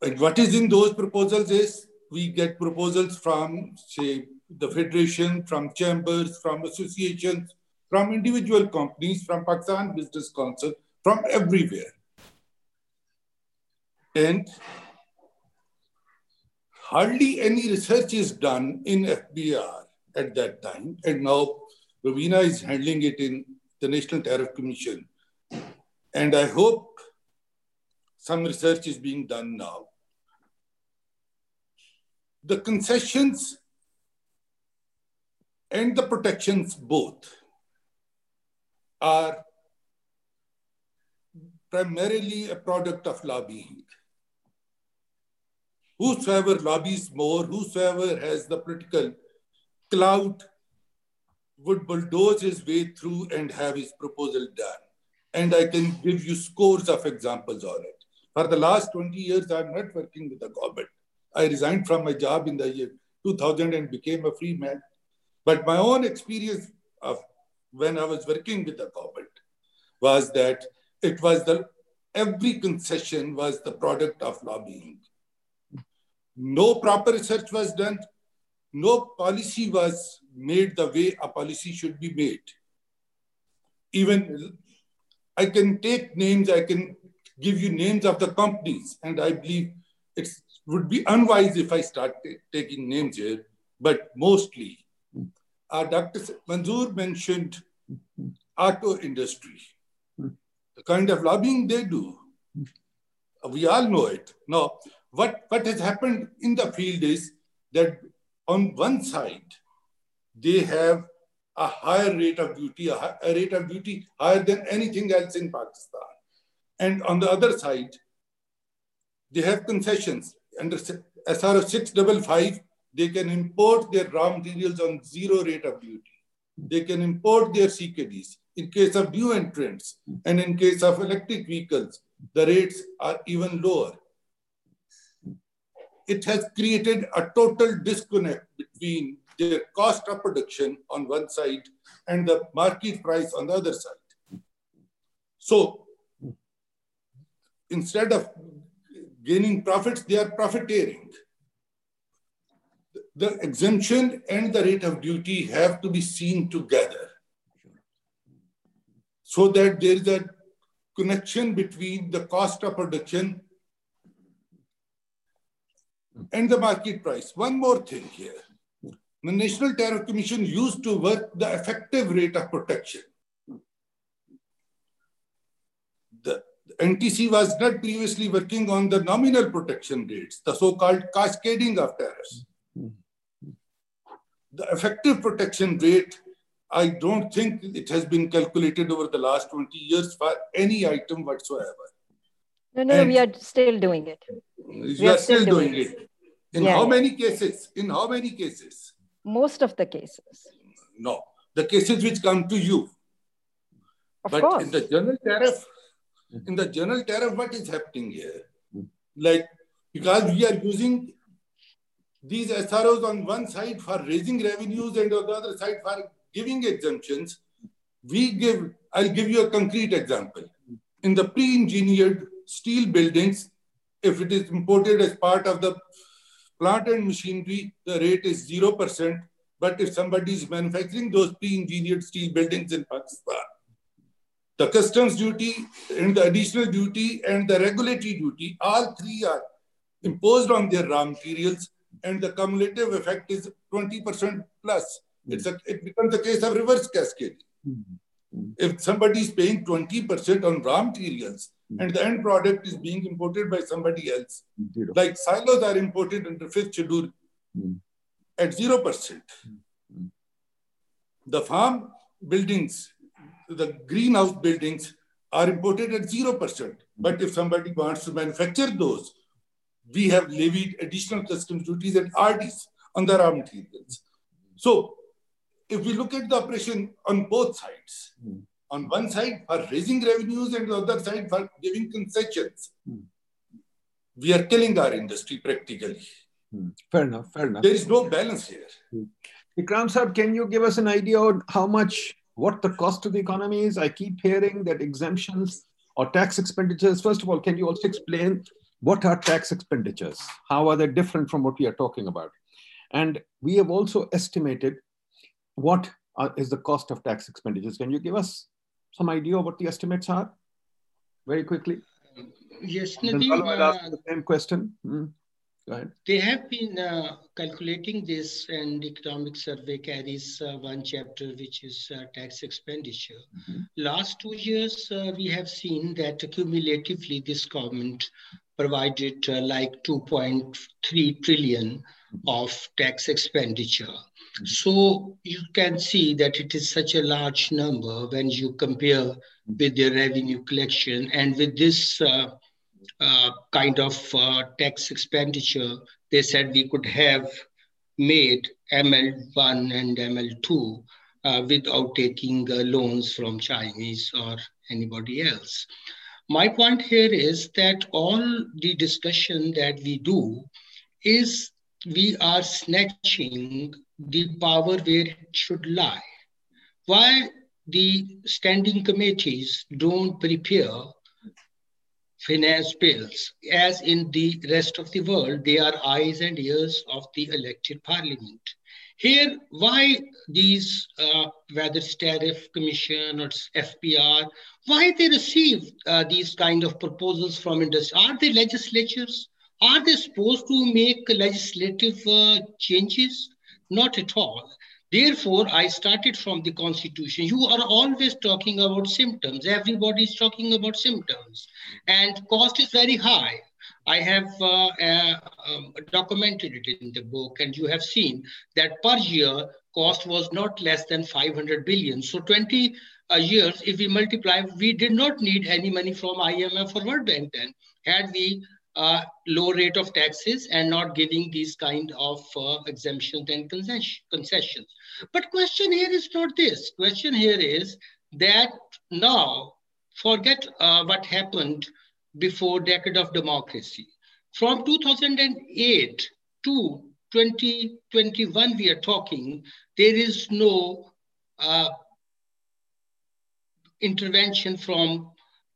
And what is in those proposals is we get proposals from, say, the federation, from chambers, from associations, from individual companies, from Pakistan Business Council, from everywhere. And hardly any research is done in FBR at that time. And now Rubina is handling it in the National Tariff Commission. And I hope some research is being done now. The concessions and the protections both are primarily a product of lobbying. Whosoever lobbies more, whosoever has the political clout would bulldoze his way through and have his proposal done. And I can give you scores of examples on it. For the last 20 years, I'm not working with the government. I resigned from my job in the year 2000 and became a free man. But my own experience of when I was working with the government was that it was the every concession was the product of lobbying. No proper research was done. No policy was made the way a policy should be made. Even I can take names, I can give you names of the companies, and I believe it would be unwise if I start taking names here, but mostly. Uh, Dr. Manzoor mentioned auto industry the kind of lobbying they do. We all know it. Now, what, what has happened in the field is that on one side, they have a higher rate of duty, a, a rate of duty higher than anything else in Pakistan. And on the other side, they have concessions. Under SRO 655, they can import their raw materials on zero rate of duty. they can import their CKDs. In case of new entrants and in case of electric vehicles, the rates are even lower. It has created a total disconnect between their cost of production on one side and the market price on the other side. So instead of gaining profits, they are profiteering. The exemption and the rate of duty have to be seen together so that there is a connection between the cost of production and the market price. One more thing here. The National Tariff Commission used to work the effective rate of protection. The NTC was not previously working on the nominal protection rates, the so-called cascading of tariffs. The effective protection rate, I don't think it has been calculated over the last 20 years for any item whatsoever. No, no, and we are still doing it. We are, still, still doing, doing it. In yeah, how yeah. many cases? In how many cases? Most of the cases. No, the cases which come to you. Of but course. in the general tariff, Mm-hmm. in the general tariff, what is happening here? Like, because we are using these SROs on one side for raising revenues and on the other side for giving exemptions, we give, I'll give you a concrete example. In the pre-engineered steel buildings, if it is imported as part of the plant and machinery, the rate is 0%. But if somebody is manufacturing those pre-engineered steel buildings in Pakistan, the customs duty and the additional duty and the regulatory duty, all three are imposed on their raw materials and the cumulative effect is 20% plus. Hmm. It's a, it becomes a case of reverse cascade. Hmm. Hmm. If somebody is paying 20% on raw materials and the end product is being imported by somebody else, like silos are imported under fifth schedule at 0%. The farm buildings, the greenhouse buildings are imported at 0%. But if somebody wants to manufacture those, we have levied additional customs duties and RDs on the raw materials. So if we look at the operation on both sides, mm. on one side for raising revenues and the other side for giving concessions, mm. we are killing our industry practically. Mm. Fair enough, fair enough. There is no balance here. Ikram Saab, can you give us an idea on how much, what the cost to the economy is? I keep hearing that exemptions or tax expenditures. First of all, can you also explain what are tax expenditures? How are they different from what we are talking about? And we have also estimated what are, is the cost of tax expenditures. Can you give us some idea of what the estimates are? Very quickly. Yes, Nadeem. Uh, the same question. They have been uh, calculating this, and the economic survey carries uh, one chapter, which is uh, tax expenditure. Mm -hmm. Last two years, uh, we have seen that cumulatively this government provided uh, like 2.3 trillion of tax expenditure. So you can see that it is such a large number when you compare with the revenue collection and with this uh, uh, kind of uh, tax expenditure, they said we could have made ML1 and ML2 uh, without taking loans from Chinese or anybody else. My point here is that all the discussion that we do is we are snatching the power where it should lie. Why the standing committees don't prepare finance bills, as in the rest of the world, they are eyes and ears of the elected parliament. Here, why these, uh, whether it's tariff commission or FBR, why they receive uh, these kind of proposals from industry? Are they legislatures? Are they supposed to make legislative uh, changes? Not at all. Therefore, I started from the constitution. You are always talking about symptoms. Everybody is talking about symptoms. And cost is very high. I have uh, uh, um, documented it in the book, and you have seen that per year cost was not less than 500 billion. So 20 uh, years, if we multiply, we did not need any money from IMF or World Bank then. Had we uh, low rate of taxes and not giving these kind of uh, exemptions and concessions. But question here is not this. Question here is that now forget uh, what happened before decade of democracy. From 2008 to 2021, we are talking, there is no uh, intervention from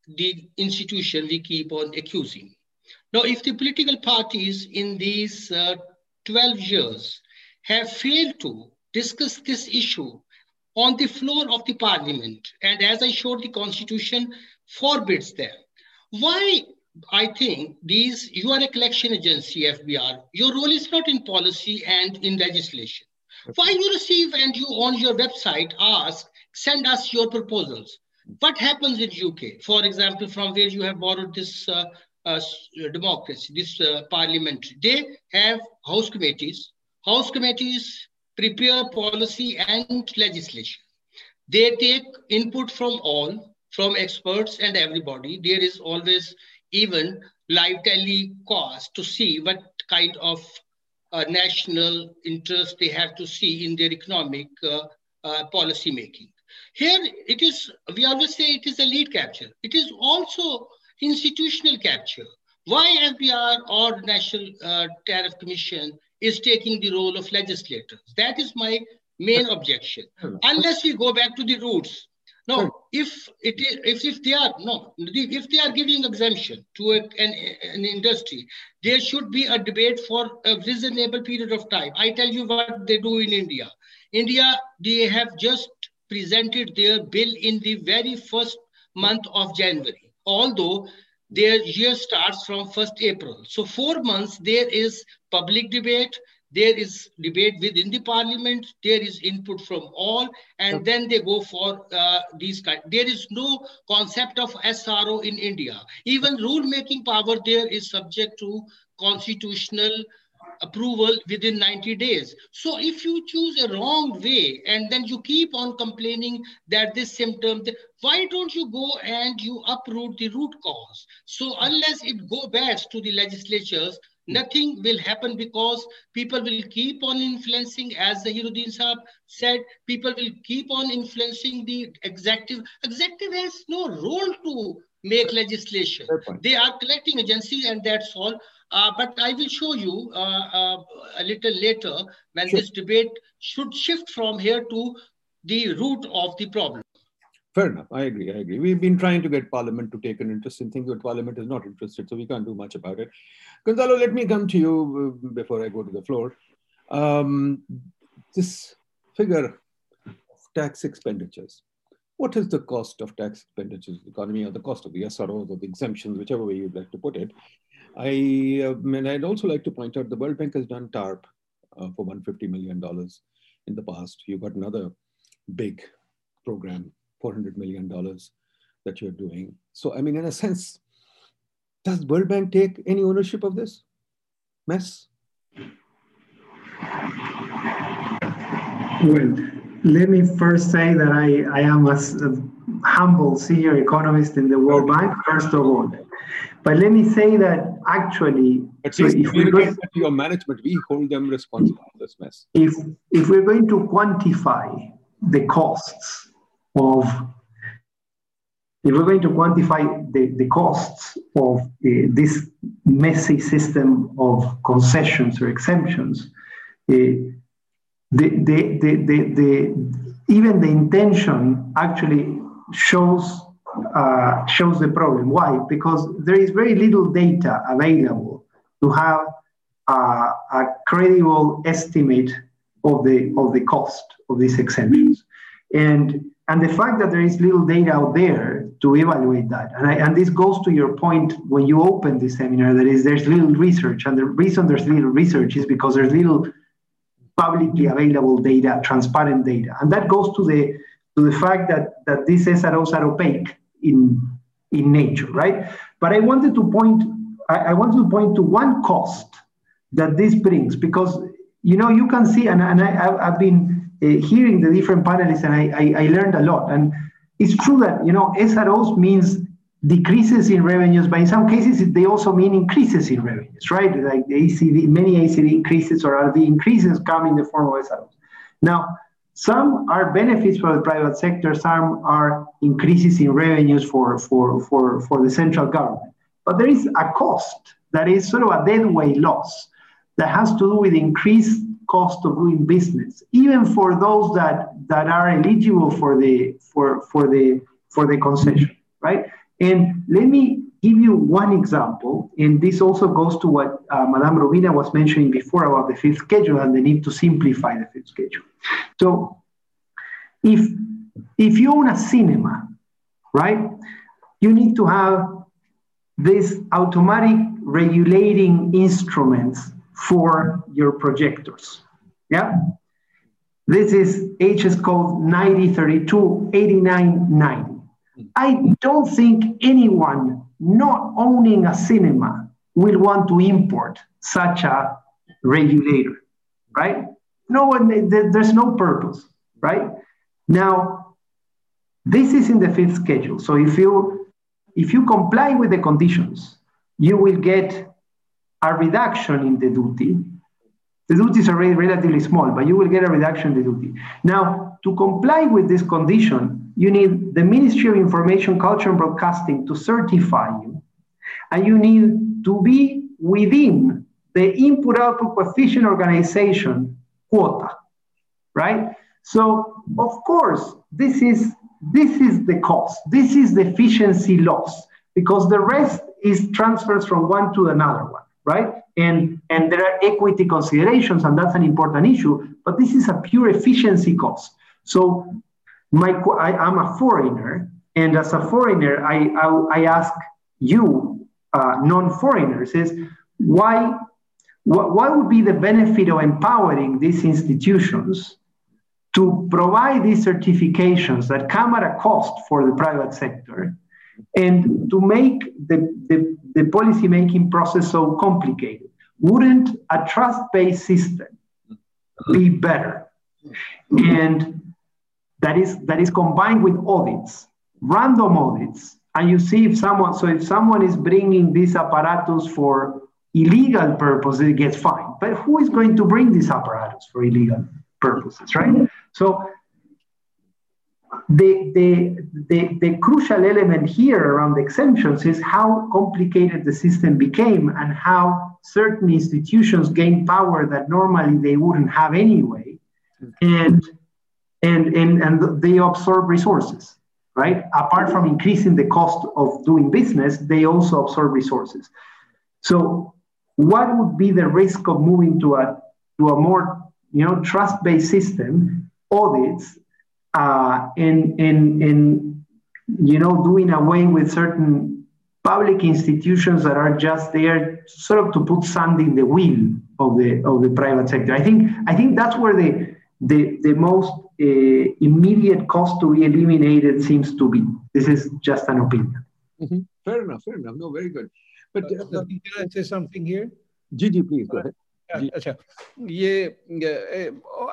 the institution we keep on accusing. Now, if the political parties in these uh, 12 years have failed to discuss this issue on the floor of the parliament, and as I showed, the constitution forbids them, why I think these, you are a collection agency, FBR. Your role is not in policy and in legislation. Why you receive and you on your website ask, send us your proposals. What happens in UK, for example, from where you have borrowed this uh, democracy, this uh, parliament? They have house committees. House committees prepare policy and legislation. They take input from all, from experts and everybody. There is always even live telecast to see what kind of uh, national interest they have to see in their economic uh, uh, policy making. Here it is, we always say it is elite capture. It is also institutional capture. Why FBR or National uh, Tariff Commission is taking the role of legislators? That is my main objection. Unless we go back to the roots. No, if it is, if, if they are no, if they are giving exemption to a, an, an industry, there should be a debate for a reasonable period of time. I tell you what they do in India. India, they have just presented their bill in the very first month of January, although their year starts from 1st April. So four months, there is public debate, there is debate within the parliament, there is input from all, and then they go for uh, these kind. There is no concept of SRO in India. Even rule-making power there is subject to constitutional approval within 90 days. So if you choose a wrong way and then you keep on complaining that this symptom, why don't you go and you uproot the root cause? So unless it go back to the legislatures, nothing will happen because people will keep on influencing, as the Hiruddin Saab said, people will keep on influencing the executive. Executive has no role to make legislation. They are collecting agencies and that's all. Uh, but I will show you uh, uh, a little later when sure. this debate should shift from here to the root of the problem. Fair enough. I agree. I agree. We've been trying to get Parliament to take an interest in things, but Parliament is not interested, so we can't do much about it. Gonzalo, let me come to you uh, before I go to the floor. Um, this figure of tax expenditures. What is the cost of tax expenditures, the economy, or the cost of the SROs or the exemptions, whichever way you'd like to put it? I mean, I'd also like to point out the World Bank has done TARP uh, for $150 million in the past. You've got another big program, $400 million that you're doing. So, I mean, in a sense, does World Bank take any ownership of this mess? Well, let me first say that I, I am a humble senior economist in the World Bank, first of all. But let me say that actually, At so if we go, to your management, we hold them responsible for this mess. If if we're going to quantify the costs of if we're going to quantify the, the costs of uh, this messy system of concessions or exemptions, uh, the, the, the, the, the, even the intention actually shows uh, shows the problem. Why? Because there is very little data available to have a, a credible estimate of the of the cost of these exemptions, and and the fact that there is little data out there to evaluate that, and, I, and this goes to your point when you open this seminar, that is there's little research, and the reason there's little research is because there's little publicly available data, transparent data, and that goes to the to the fact that that these SROs are opaque in, in nature, right? But I wanted to point, I, I wanted to point to one cost that this brings because, you know, you can see, and, and I, have been uh, hearing the different panelists and I, I, I learned a lot. And it's true that, you know, SROs means decreases in revenues, but in some cases they also mean increases in revenues, right? Like the ACD, many ACD increases or RD increases come in the form of SROs. Now, some are benefits for the private sector, some are increases in revenues for, for, for, for the central government. But there is a cost that is sort of a deadweight loss that has to do with increased cost of doing business, even for those that, that are eligible for the, for, for, the, for the concession, right? And let me give you one example, and this also goes to what uh, Madame Rubina was mentioning before about the fifth schedule and the need to simplify the fifth schedule. So if, if you own a cinema, right, you need to have this automatic regulating instruments for your projectors. Yeah? This is HS code 9032 8990. I don't think anyone not owning a cinema will want to import such a regulator, right? No one, there's no purpose, right? Now, this is in the fifth schedule. So if you if you comply with the conditions, you will get a reduction in the duty. The duty is already relatively small, but you will get a reduction in the duty. Now, to comply with this condition, you need the Ministry of Information, Culture and Broadcasting to certify you, and you need to be within the input-output coefficient organization quota, right? So, of course, this is this is the cost. This is the efficiency loss because the rest is transfers from one to another one, right? And, and there are equity considerations, and that's an important issue, but this is a pure efficiency cost. So my, I, am a foreigner, and as a foreigner, I, I, I ask you, uh, non-foreigners, is why, what, would be the benefit of empowering these institutions to provide these certifications that come at a cost for the private sector and to make the, the, the process so complicated. Wouldn't a trust based system be better? And that is, that is combined with audits, random audits. And you see if someone, so if someone is bringing these apparatus for illegal purposes, it gets fined. But who is going to bring these apparatus for illegal purposes, right? So the, the, the, the, crucial element here around the exemptions is how complicated the system became and how certain institutions gain power that normally they wouldn't have anyway. And, and, and, and they absorb resources, right? Apart from increasing the cost of doing business, they also absorb resources. So what would be the risk of moving to a, to a more you know, trust-based system audits uh, in, in, in, you know, doing away with certain public institutions that are just there sort of to put sand in the wheel of the, of the private sector. I think, I think that's where the, the, the most uh, immediate cost to be eliminated seems to be. This is just an opinion. Mm-hmm. Fair enough, fair enough. No, very good. But uh, uh, can I say something here? Gigi, please go ahead. अच्छा ये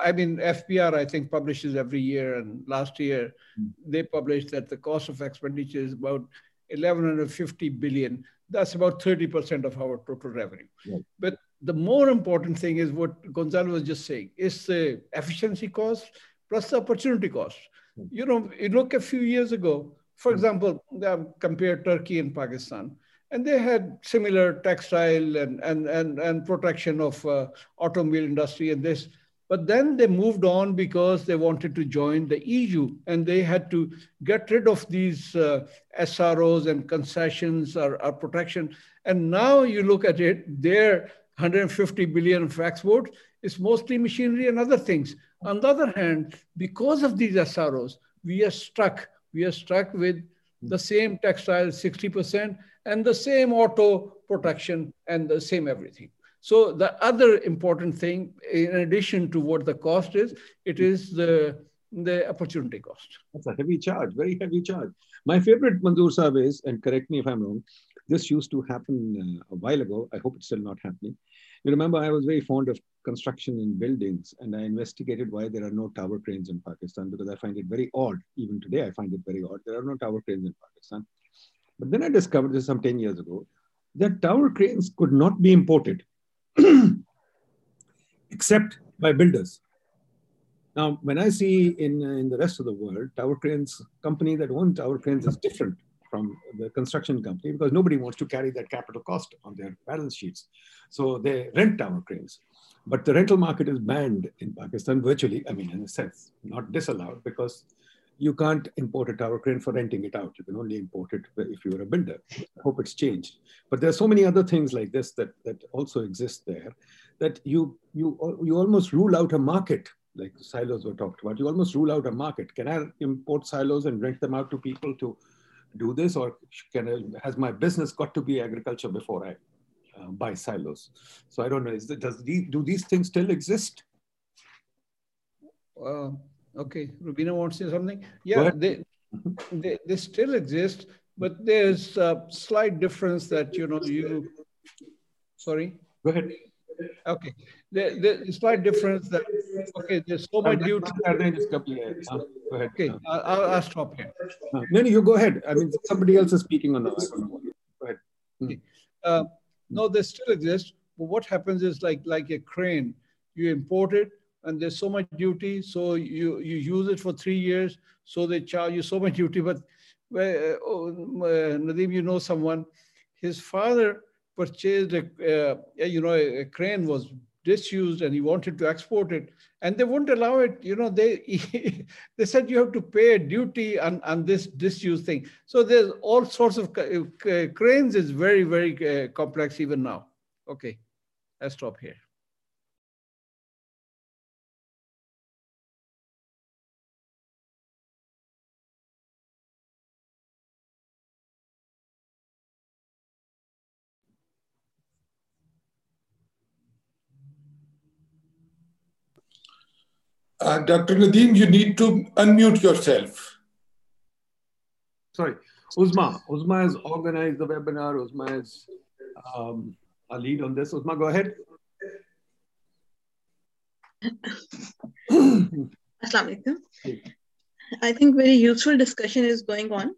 I mean FPR I think publishes every year and last year mm. they published that the cost of expenditure is about 1150 billion that's about 30% of our total revenue right. but the more important thing is what Gonzalo was just saying is the efficiency cost plus the opportunity cost mm. you know you look a few years ago for mm. example compare Turkey and Pakistan and they had similar textile and, and, and, and protection of uh, automobile industry and this. But then they moved on because they wanted to join the EU and they had to get rid of these uh, SROs and concessions or, or, protection. And now you look at it, their 150 billion of export is mostly machinery and other things. On the other hand, because of these SROs, we are stuck. We are stuck with the same textile 60% and the same auto protection and the same everything. So the other important thing, in addition to what the cost is, it is the the opportunity cost. That's a heavy charge, very heavy charge. My favorite Manzoor Saab is, and correct me if I'm wrong, this used to happen uh, a while ago. I hope it's still not happening. You remember, I was very fond of construction in buildings, and I investigated why there are no tower cranes in Pakistan because I find it very odd. Even today, I find it very odd. There are no tower cranes in Pakistan. But then I discovered this some 10 years ago that tower cranes could not be imported except by builders. Now, when I see in, uh, in the rest of the world, tower cranes, company that owns tower cranes is different from the construction company because nobody wants to carry that capital cost on their balance sheets. So they rent tower cranes. But the rental market is banned in Pakistan virtually, I mean, in a sense, not disallowed because you can't import a tower crane for renting it out. You can only import it if you're a builder. I hope it's changed. But there are so many other things like this that, that also exist there that you, you, you almost rule out a market like silos were talked about. You almost rule out a market. Can I import silos and rent them out to people to do this, or can I, has my business got to be agriculture before I uh, buy silos? So I don't know. Is does do these things still exist? Okay, Rubina wants to say something. Yeah, they, they they still exist, but there's a slight difference that you know you. Sorry. Go ahead. Okay, there, there's slight difference that okay. There's so much duty. Go ahead. Okay, I'll, I'll stop here. No, no, you go ahead. I mean, somebody else is speaking on the. Go ahead. Okay. Uh, no, they still exist. But what happens is like like a crane, you import it, and there's so much duty, so you you use it for three years, so they charge you so much duty. But uh, oh, uh, Nadeem, you know someone, his father purchased a, uh, you know, a, crane was disused and he wanted to export it and they wouldn't allow it. You know, they, they said you have to pay a duty on, on this disused thing. So there's all sorts of uh, cranes is very, very uh, complex even now. Okay, I'll stop here. Uh, Dr. Nadeem, you need to unmute yourself. Sorry, Uzma. Uzma has organized the webinar. Uzma is um, a lead on this. Uzma, go ahead. Assalamualaikum. I think very useful discussion is going on.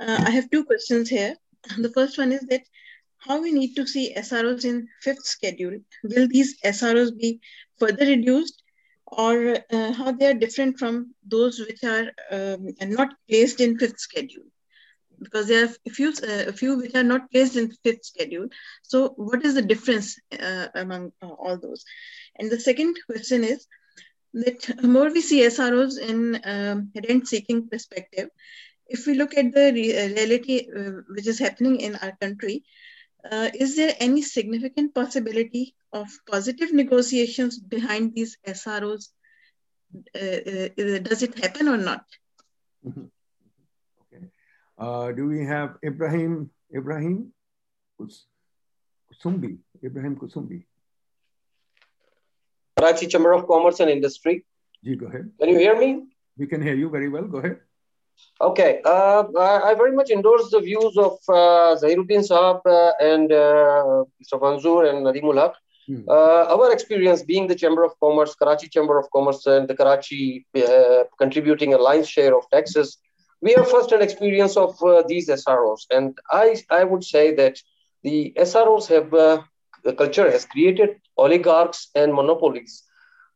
Uh, I have two questions here. The first one is that how we need to see SROs in fifth schedule. Will these SROs be further reduced or uh, how they are different from those which are um, not placed in fifth schedule because there are a few, uh, a few which are not placed in fifth schedule. So what is the difference uh, among uh, all those? And the second question is that more we see SROs in um, rent seeking perspective, if we look at the uh, reality uh, which is happening in our country, is there any significant possibility of positive negotiations behind these SROs? Uh, uh, does it happen or not? Mm-hmm. Okay. Uh, do we have Ibrahim? Ibrahim Kusumbi. Ibrahim Kusumbi. Karachi Chamber of Commerce and Industry. Ji, go ahead. Can you hear me? We can hear you very well. Go ahead. Okay, uh, I very much endorse the views of uh, Zahiruddin Saab uh, and uh, Mr. Manzoor and Nadeemul Haq. Hmm. Uh, our experience being the Chamber of Commerce, Karachi Chamber of Commerce, and the Karachi uh, contributing a lion's share of taxes, we have first-hand experience of uh, these SROs. And I, I would say that the SROs have, uh, the culture has created oligarchs and monopolies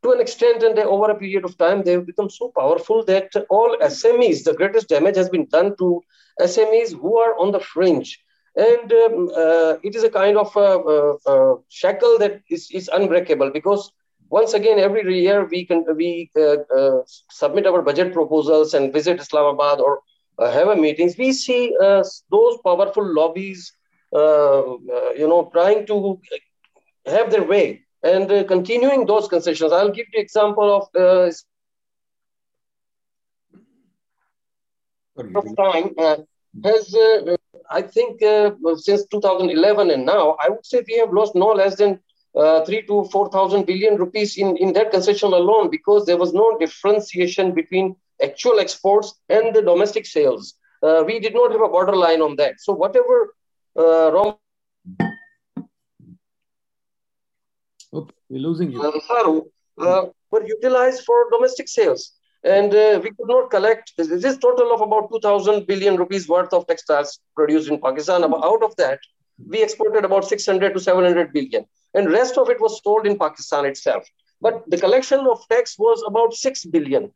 to an extent and over a period of time they have become so powerful that all smes the greatest damage has been done to smes who are on the fringe. And um, uh, it is a kind of a, a shackle that is, is, unbreakable because once again every year we can we uh, uh, submit our budget proposals and visit islamabad or uh, have a meetings. We see uh, those powerful lobbies uh, you know trying to have their way and continuing those concessions i'll give you example of of time has I think uh, since 2011 and now, I would say we have lost no less than uh, three to 4,000 billion rupees in, in that concession alone because there was no differentiation between actual exports and the domestic sales. Uh, we did not have a borderline on that. So whatever uh, wrong. Oops, we're losing you. Uh, uh, were utilized for domestic sales. And uh, we could not collect this total of about 2,000 billion rupees worth of textiles produced in Pakistan. Out of that, we exported about 600 to 700 billion. And rest of it was sold in Pakistan itself. But the collection of tax was about 6 billion,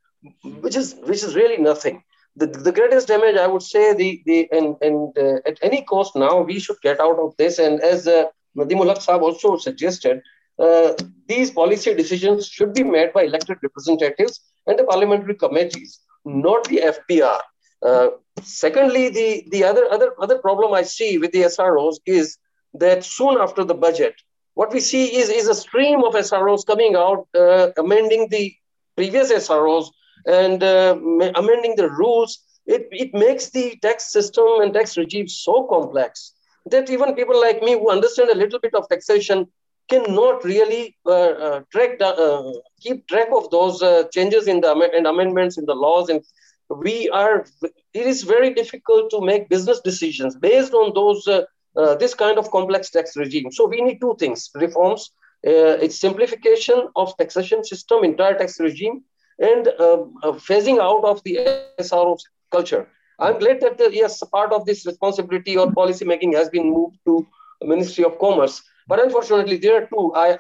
which is, which is really nothing. The, the greatest damage, I would say, the, the and, and uh, at any cost now, we should get out of this. And as uh, Nadeemul Saab also suggested, uh, these policy decisions should be made by elected representatives and the parliamentary committees, not the FBR. Uh, secondly, the, the other, other, other problem I see with the SROs is that soon after the budget, what we see is, is a stream of SROs coming out, uh, amending the previous SROs and uh, amending the rules. It, it makes the tax system and tax regime so complex that even people like me who understand a little bit of taxation cannot really uh, uh, track uh, keep track of those uh, changes in the and amendments in the laws. And we are it is very difficult to make business decisions based on those uh, uh, this kind of complex tax regime. So we need two things reforms it's simplification of taxation system entire tax regime and um, phasing out of the SRO culture. I'm glad that yes, part of this responsibility or policy making has been moved to Ministry of Commerce. But unfortunately, there too, I,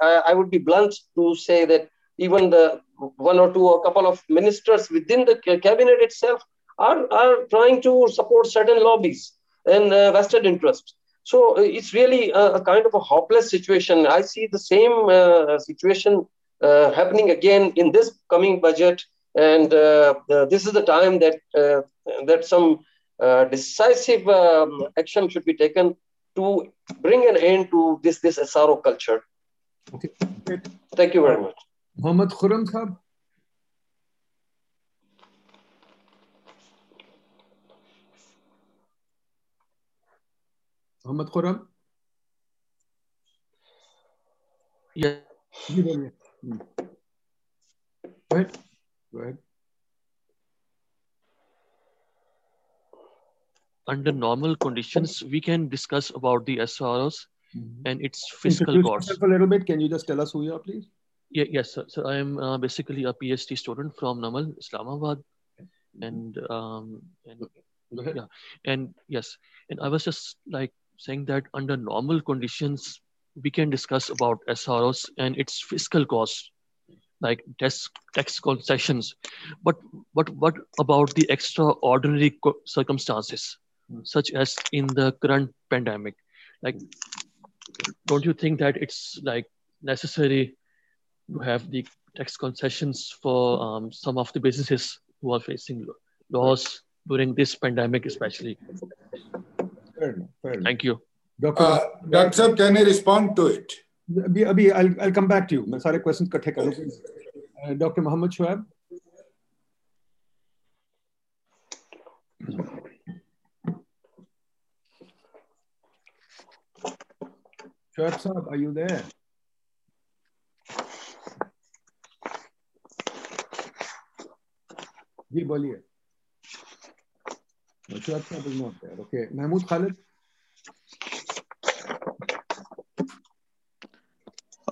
I, I would be blunt to say that even the one or two or couple of ministers within the cabinet itself are, are trying to support certain lobbies and uh, vested interests. So uh, it's really a, a, kind of a hopeless situation. I see the same uh, situation uh, happening again in this coming budget, and uh, this is the time that uh, that some decisive um, action should be taken to bring an end to this this SRO culture. Okay. Thank you very much. Muhammad Khurram Khab. Muhammad Khurram. Yeah. Hmm. Go ahead. Go ahead. Under normal conditions, we can discuss about the SROs mm-hmm. and its fiscal Introduce costs. a little bit. Can you just tell us who you are, please? Yeah, yes, sir. So I am uh, basically a PhD student from Namal, Islamabad, and um, and yeah, and yes, and I was just like saying that under normal conditions, we can discuss about SROs and its fiscal costs, like tax tax concessions. But but what about the extraordinary circumstances? such as in the current pandemic. Like don't you think that it's like necessary to have the tax concessions for um, some of the businesses who are facing loss during this pandemic especially? Fair enough, fair enough. thank you. Dr uh, dr can you respond to it? Abhi, abhi, I'll, I'll come back to you. Sorry sare questions uh, dr mohammad shoaib? Shoaib Saab, are you there? जी बोलिए Shoaib Saab is not there. Okay. Mahmood Khalid?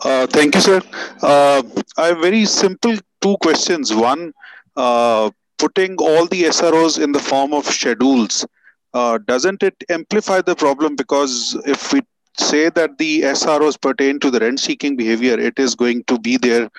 Uh, thank you, sir. Uh, I have very simple two questions. One, uh, putting all the SROs in the form of schedules, uh, doesn't it amplify the problem? Because if we say that the SROs pertain to the rent seeking behavior, it is going to be there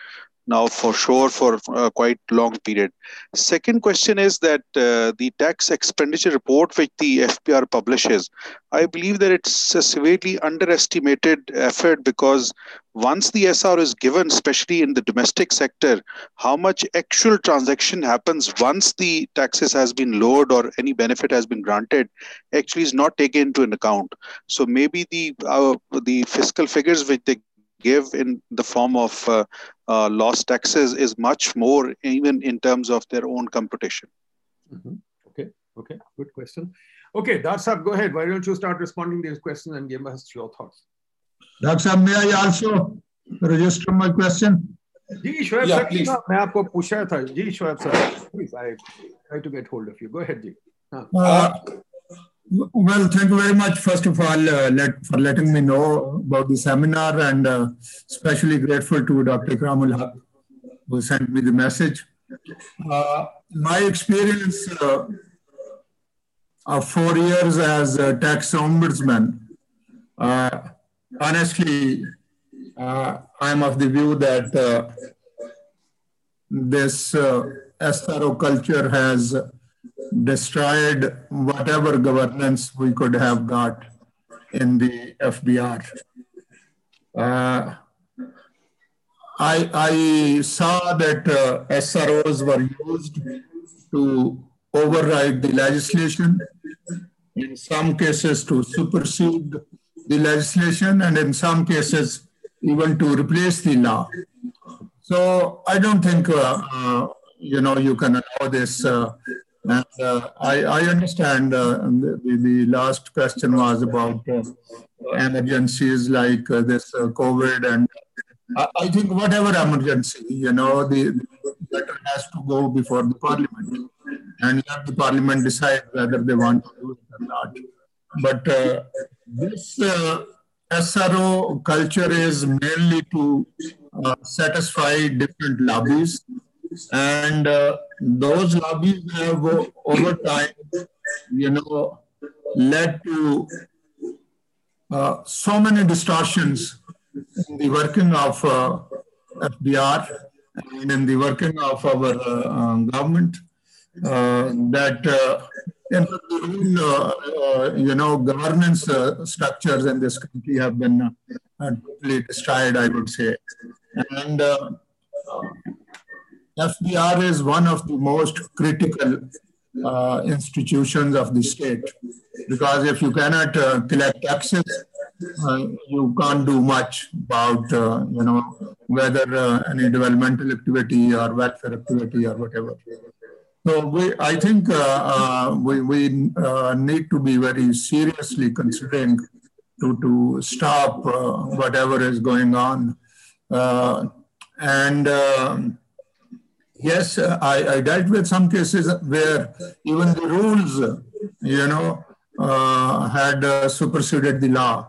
now for sure for a quite long period. Second question is that uh, the tax expenditure report which the FBR publishes, I believe that it's a severely underestimated effort because once the SR is given, especially in the domestic sector, how much actual transaction happens once the taxes has been lowered or any benefit has been granted actually is not taken into an account. So maybe the uh, the fiscal figures which they give in the form of uh, uh, lost taxes is much more even in terms of their own computation. Mm-hmm. Okay, okay, good question. Okay, Darsab, go ahead. Why don't you start responding to these questions and give us your thoughts? Dr. may I also register my question? जी Shoaib yeah, sir मैं आपको पूछा था जी Shoaib sir please I try to get hold of you go ahead जी हाँ well, thank you very much, first of all, uh, let, for letting me know about the seminar and uh, especially grateful to Dr. Ikramul Haq who sent me the message. Uh, my experience uh, of four years as a tax ombudsman, uh, honestly, uh, I'm of the view that this uh, culture has destroyed whatever governance we could have got in the FBR. Uh, I, I saw that uh, SROs were used to override the legislation, in some cases to supersede the legislation, and in some cases even to replace the law. So I don't think uh, uh, you know you can allow this. Uh, and uh, I, I understand uh, the, the last question was about uh, emergencies like this COVID, and I, I, think whatever emergency, you know, the, the letter has to go before the parliament, and let the parliament decide whether they want to do it or not. But this SRO culture is mainly to uh, satisfy different lobbies. And uh, those lobbies have uh, over time, you know, led to uh, so many distortions in the working of uh, FBR and in the working of our uh, government that in uh, uh, you know, governance uh, structures in this country have been uh, totally destroyed, I would say. And uh, FBR is one of the most critical uh, institutions of the state because if you cannot collect taxes, you can't do much about you know whether any developmental activity or welfare activity or whatever. So we, I think uh, uh, we, we uh, need to be very seriously considering to, to stop uh, whatever is going on. Uh, and um, yes, I, I, dealt with some cases where even the rules, you know, uh, had superseded the law.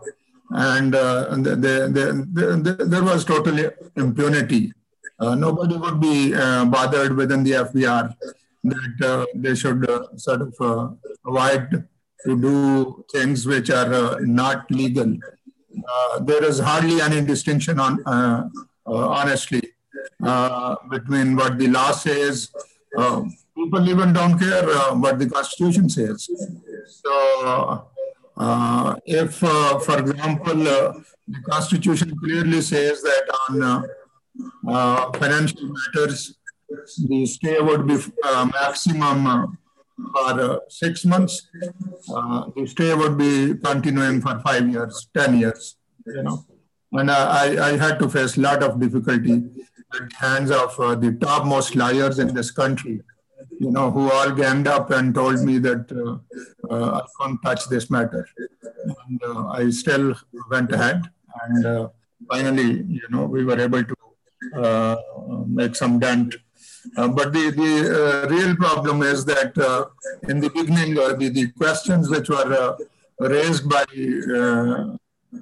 And the, the, there was totally impunity. nobody would be bothered within the FBR that uh, they should uh, sort of uh, avoid to do things which are uh, not legal. Uh, there is hardly any distinction on uh, between what the law says. people even don't care what the constitution says. So, if, for example, the constitution clearly says that on financial matters, the stay would be uh, maximum uh, for uh, six months. Uh, the stay would be continuing for five years, 10 years, you know. And I, I had to face a lot of difficulty hands of uh, the topmost liars in this country, you know, who all ganged up and told me that uh, I can't touch this matter. And I still went ahead. And finally, you know, we were able to make some dent uh, but the, the uh, real problem is that uh, in the beginning, the, the questions which were raised by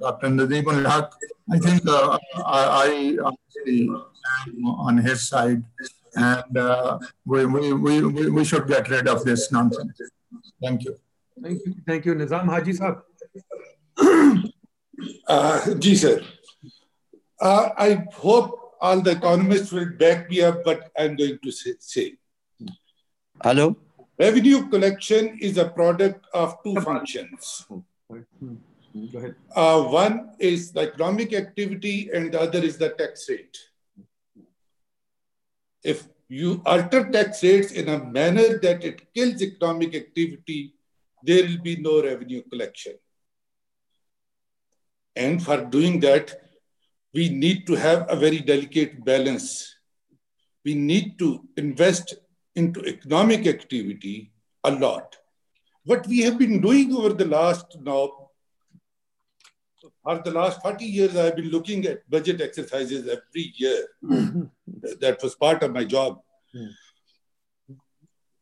Dr. Nadeem Haq, I think I, I actually am on his side and uh, we, we, we, we should get rid of this nonsense. Thank you. Thank you. Thank you. Nizam Haji Sahab. uh, ji, sir. Uh, I hope all the economists will back me up, but I'm going to say. say. Hello? Revenue collection is a product of two functions. Go ahead. Uh, one is the economic activity and the other is the tax rate. If you alter tax rates in a manner that it kills economic activity, there will be no revenue collection. And for doing that, we need to have a very delicate balance. We need to invest into economic activity a lot. What we have been doing over the last now, for the last 40 years, I've been looking at budget exercises every year. Mm-hmm. that was part of my job.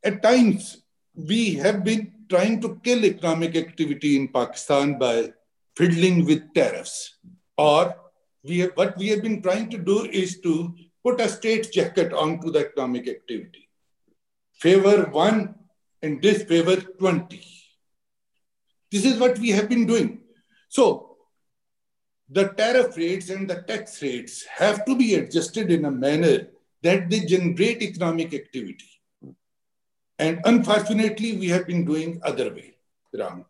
At times, we have been trying to kill economic activity in Pakistan by fiddling with tariffs or we have, what we have been trying to do is to put a state jacket onto the economic activity. Favor one and disfavor 20. This is what we have been doing. So the tariff rates and the tax rates have to be adjusted in a manner that they generate economic activity. And unfortunately, we have been doing other way around.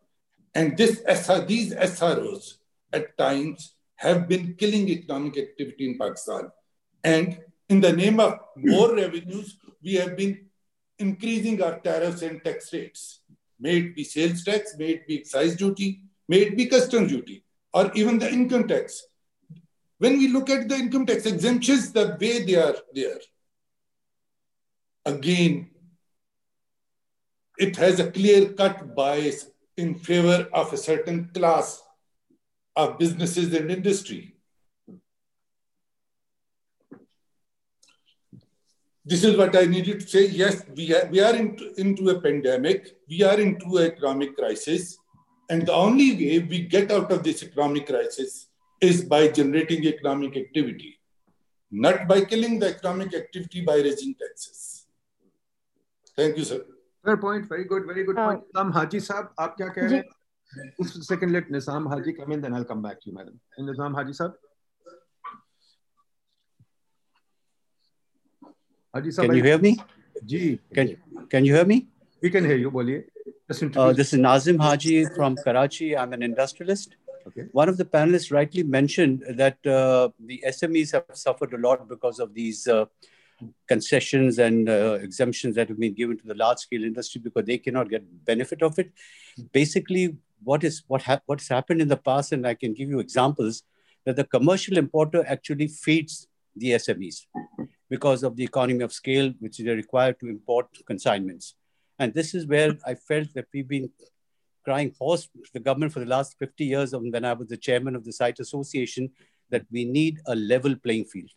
And this these SROs at times have been killing economic activity in Pakistan. And in the name of more hmm. revenues, we have been increasing our tariffs and tax rates. May it be sales tax, may it be excise duty, may it be custom duty, or even the income tax. When we look at the income tax exemptions, the way they are there, again, it has a clear cut bias in favor of a certain class of businesses and industry. This is what I needed to say. Yes, we are, we are into, into a pandemic. We are into an economic crisis. And the only way we get out of this economic crisis is by generating economic activity, not by killing the economic activity by raising taxes. Thank you, sir. Fair point. Very good. Very good point. Uh, Nizam Haji Saab, aap kya keh rahe? Second, let Nisam Haji come in, then I'll come back to you, madam. And Nizam Haji sir. Haji sir, can you hear me? Ji. Can, can you hear me? We can hear you. Boliye. Just Uh, this is Nazim Haji from Karachi. I'm an industrialist. Okay. One of the panelists rightly mentioned that uh, the SMEs have suffered a lot because of these uh, concessions and uh, exemptions that have been given to the large scale industry because they cannot get benefit of it. Basically, what is what ha- what's happened in the past, and I can give you examples that the commercial importer actually feeds the SMEs because of the economy of scale, which they require to import consignments. And this is where I felt that we've been crying hoarse to the government for the last 50 years and when I was the chairman of the site association that we need a level playing field.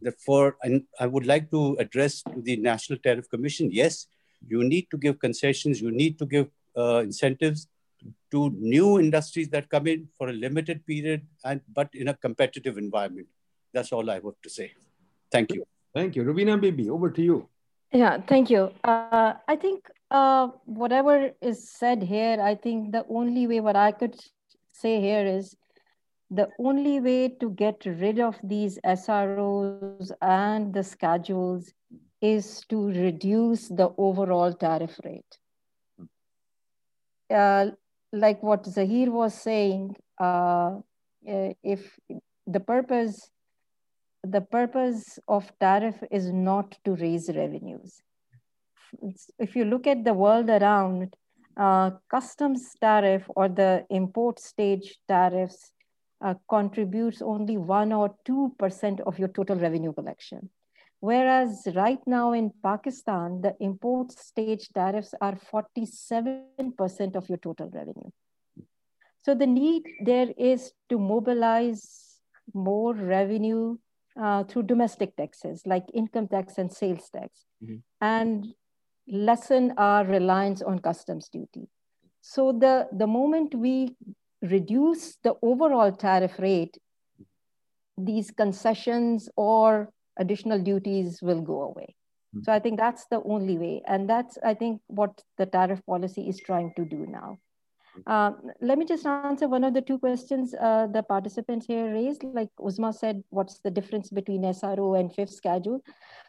Therefore, and I would like to address to the National Tariff Commission, yes, you need to give concessions, you need to give uh, incentives to new industries that come in for a limited period, and but in a competitive environment. That's all I have to say. Thank you. Thank you. Rubina Bibi, over to you. Yeah, thank you. Uh, I think uh, whatever is said here, I think the only way what I could say here is the only way to get rid of these SROs and the schedules is to reduce the overall tariff rate. Uh, like what Zahir was saying, uh, uh, if the purpose the purpose of tariff is not to raise revenues. If you look at the world around, uh, customs tariff or the import stage tariffs uh, contributes only one or two percent of your total revenue collection. Whereas right now in Pakistan, the import stage tariffs are 47% of your total revenue. So the need there is to mobilize more revenue uh, through domestic taxes like income tax and sales tax and lessen our reliance on customs duty. So the, the moment we reduce the overall tariff rate, these concessions or additional duties will go away. Hmm. So I think that's the only way. And that's, I think, what the tariff policy is trying to do now. Um, let me just answer one of the two questions uh, the participants here raised. Like Uzma said, what's the difference between SRO and fifth schedule?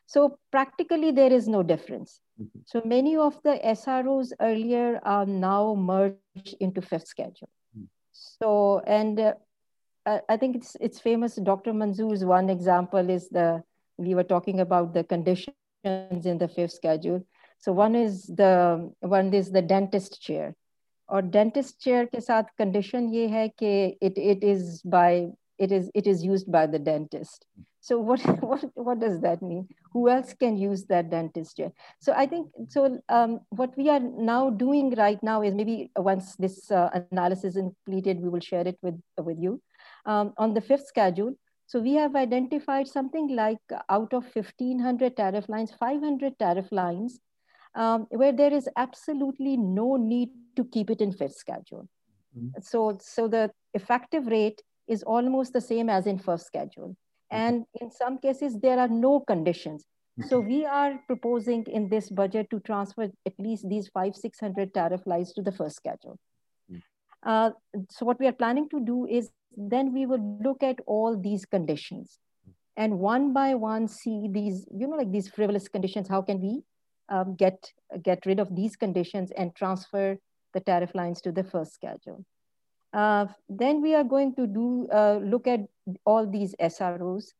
So practically there is no difference. So many of the SROs earlier are now merged into fifth schedule. So, and uh, I I think it's, it's famous, Dr. Manzoor's one example is the, we were talking about the conditions in the fifth schedule. So one is the, one is the dentist chair. और dentist chair के साथ condition ये है कि it it is by it is it is used by the dentist so what what what does that mean who else can use that dentist chair so i think so um, what we are now doing right now is maybe once this uh, analysis is completed we will share it with with you um, on the fifth schedule so we have identified something like out of 1500 tariff lines 500 tariff lines um, where there is absolutely no need to keep it in fifth schedule. So, so the effective rate is almost the same as in first schedule. And in some cases, there are no conditions. So we are proposing in this budget to transfer at least these five, 600 tariff lines to the first schedule. Uh, so what we are planning to do is then we will look at all these conditions and one by one see these, you know, like these frivolous conditions, how can we um, get, get rid of these conditions and transfer the tariff lines to the first schedule. Uh, then we are going to do, uh, look at all these SROs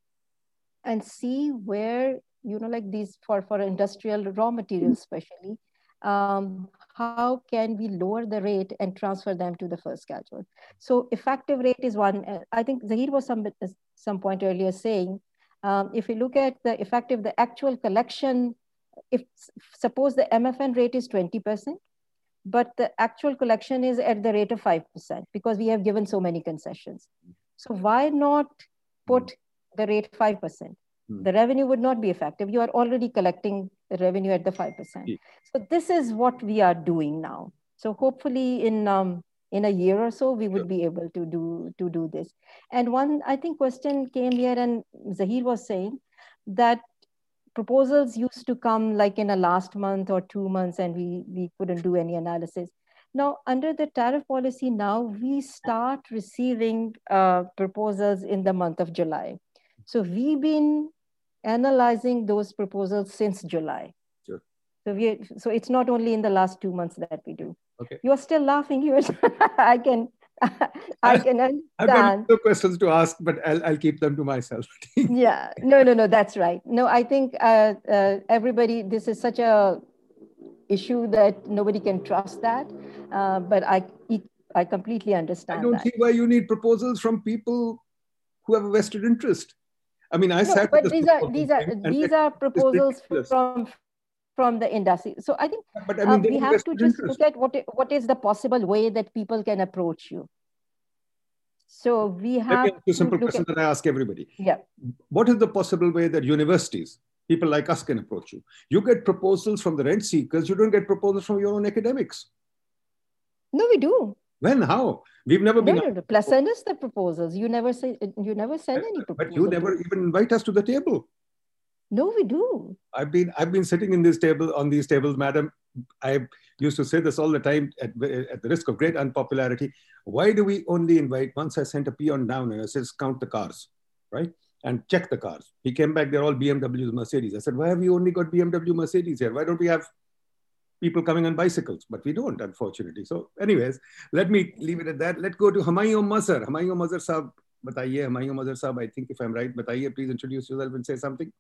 and see where, you know, like these for, for industrial raw materials, especially, um, how can we lower the rate and transfer them to the first schedule? So effective rate is one. Uh, I think Zahir was some, some point earlier saying, um, if you look at the effective, the actual collection, if suppose the MFN rate is 20%, but the actual collection is at the rate of 5% because we have given so many concessions. So why not put the rate 5%? The revenue would not be effective. You are already collecting the revenue at the 5%. So this is what we are doing now. So hopefully in um, in a year or so, we would be able to do to do this. And one, I think, question came here, and Zahir was saying that proposals used to come like in a last month or two months, and we we couldn't do any analysis. Now, under the tariff policy, now we start receiving uh, proposals in the month of July. So we've been analyzing those proposals since July. Sure. So we so it's not only in the last two months that we do. Okay. You are still laughing. You I can I can understand. I've got no questions to ask, but I'll, I'll keep them to myself. yeah, no, no, no, that's right. No, I think uh, uh, everybody, this is such a issue that nobody can trust that. Uh, but I, I completely understand I don't that. see why you need proposals from people who have a vested interest. I mean, I No, sat but these are these are and these are proposals from from the industry. So I think But I uh, mean, they we have to just look at what what is the possible way that people can approach you. So we Let have me ask you a simple question at, that I ask everybody. yeah. What is the possible way that universities, people like us, can approach you? You get proposals from the rent seekers, you don't get proposals from your own academics. No, we do. When? How? We've never been. no, no. no. Plus send us the proposals. You never say you never send any proposal. But you never even invite us to the table. No, we do. I've been I've been sitting in this table on these tables, madam. I used to say this all the time at, at the risk of great unpopularity. Why do we only invite? Once I sent a peon down and I says count the cars, right? And check the cars. He came back. They're all BMWs, Mercedes. I said, why have you only got BMW, Mercedes here? Why don't we have people coming on bicycles, but we don't, unfortunately. So, anyways, let me leave it at that. Let's go to Hamayon Mazhar. Hamayon Mazhar Saab, bataiye. Hamayon Mazhar Saab, I think if I'm right, bataiye. Please introduce yourself and say something.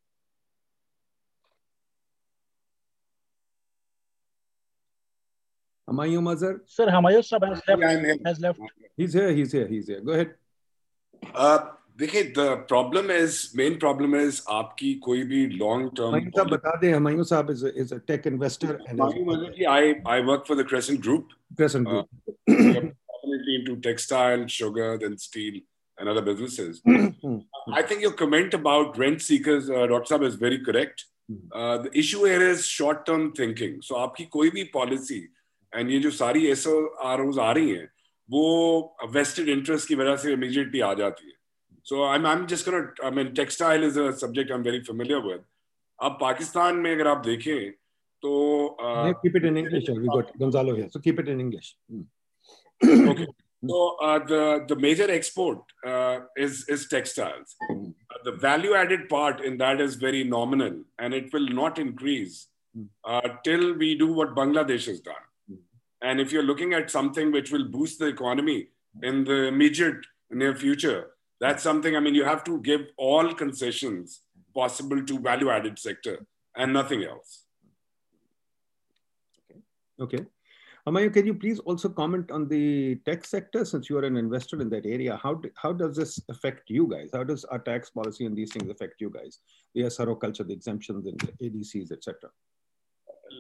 Hamayo Mazhar? Sir, Hamayo Sab has left. Yeah, has left. He's here, he's here, he's here. Go ahead. Uh, देखिए the problem is main problem is आपकी कोई भी long term साहब बता दें हमायूं साहब is is a tech investor I I work for the Crescent Group Crescent Group into textile sugar then steel and other businesses i think your comment about rent seekers uh, dr saab is very correct uh, the issue here is short term thinking so aapki koi bhi policy uh, and ये जो सारी S R ओज आ रही हैं वो vested interest की वजह से इमीजिएटली आ जाती है। So I I am just I mean textile is a subject I am very familiar with अब पाकिस्तान में अगर आप देखें तो keep it in English we got Gonzalo here so keep it in English okay so the the major export is is textiles the value added part in that is very nominal and it will not increase till we do what Bangladesh do done And if you're looking at something which will boost the economy in the immediate near future, that's something. I mean, you have to give all concessions possible to value added sector and nothing else. Okay. Amayu, can you please also comment on the tech sector since you are an investor in that area? How, do- how does this affect you guys? How does our tax policy and these things affect you guys? The SRO culture, the exemptions and ACDs, etc.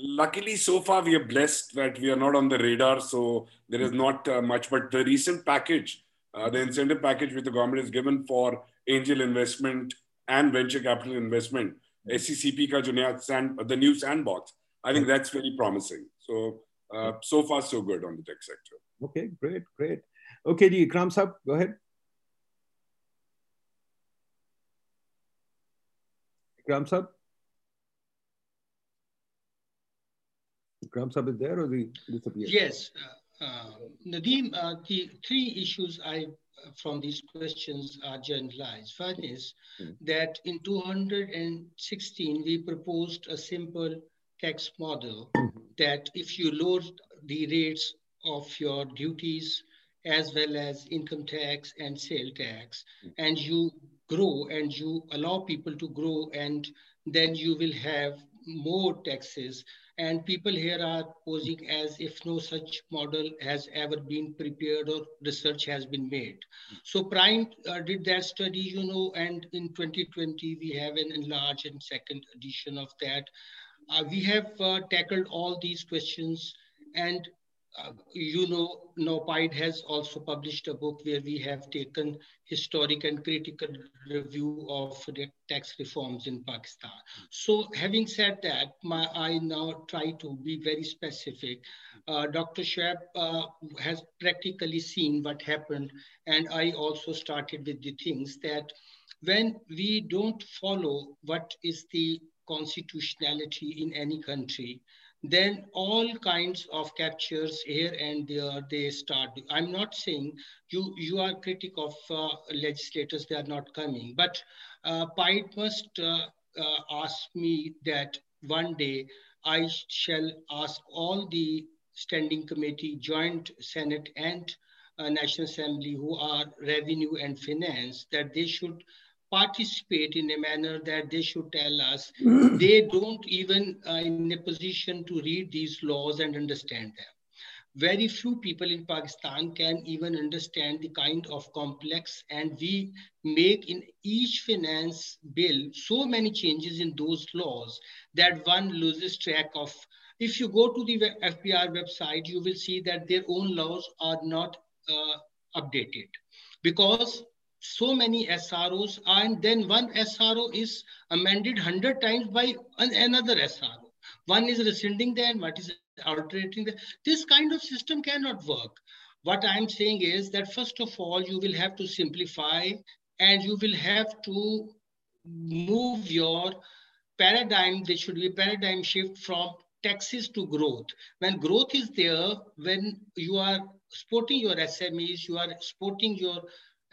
luckily so far we are blessed that we are not on the radar so there is not uh, much but the recent package uh, the incentive package which the government has given for angel investment and venture capital investment SECP ka jo sand, the new sandbox i think that's very promising so uh, so far so good on the tech sector Okay, great, great. Okay, ji, Ikram Sahab, go ahead. Ikram Sab? Ikram Sab is there or he disappeared? Yes. Uh, uh, Nadeem, uh, the three issues I from these questions are generalized. One is mm. that in 216, we proposed a simple tax model mm-hmm. that if you lower the rates of your duties as well as income tax and sale tax, mm. and you grow and you allow people to grow, and then you will have more taxes and people here are posing as if no such model has ever been prepared or research has been made. So Prime uh, did that study, you know, and in 2020 we have an enlarged and second edition of that. Uh, we have uh, tackled all these questions and you know, NOPIDE has also published a book where we have taken historic and critical review of the tax reforms in Pakistan. So having said that, my, I now try to be very specific. Uh, Dr. Shoaib uh, has practically seen what happened. And I also started with the things that when we don't follow what is the constitutionality in any country, then all kinds of captures here and there they start i'm not saying you you are critic of uh, legislators they are not coming but uh, must uh, uh, ask me that one day i shall ask all the standing committee joint senate and uh, national assembly who are revenue and finance that they should participate in a manner that they should tell us. They don't even uh, in a position to read these laws and understand them. Very few people in pakistan can even understand the kind of complex and we make in each finance bill so many changes in those laws that one loses track of. If you go to the fbr website you will see that their own laws are not uh, updated. Because so many SROs, and then one SRO is amended 100 times by another SRO. One is rescinding them, what is altering them. This kind of system cannot work. What I'm saying is that first of all, you will have to simplify and you will have to move your paradigm. There should be paradigm shift from taxes to growth. When growth is there, when you are supporting your SMEs, you are supporting your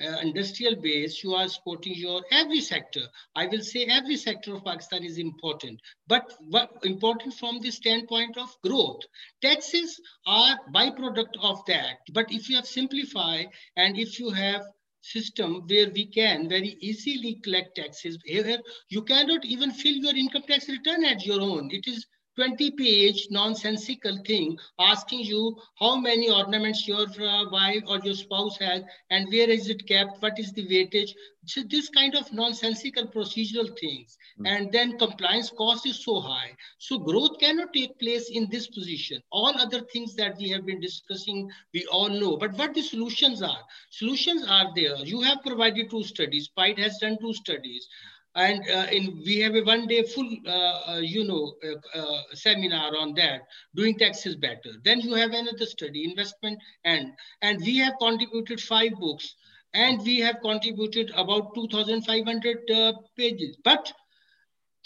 uh, industrial base, you are supporting your every sector. I will say every sector of Pakistan is important, but what important from the standpoint of growth. Taxes are byproduct of that. But if you have simplified and if you have system where we can very easily collect taxes, here you cannot even fill your income tax return at your own. It is 20 page nonsensical thing asking you how many ornaments your uh, wife or your spouse has and where is it kept, what is the weightage. So this kind of nonsensical procedural things. Mm. And then compliance cost is so high. So growth cannot take place in this position. All other things that we have been discussing, we all know. But what the solutions are? Solutions are there. You have provided two studies. PIDE has done two studies and uh, in we have a one day full uh, uh, you know uh, uh, seminar on that doing taxes better. Then you have another study investment and and we have contributed five books and we have contributed about 2500 uh, pages. But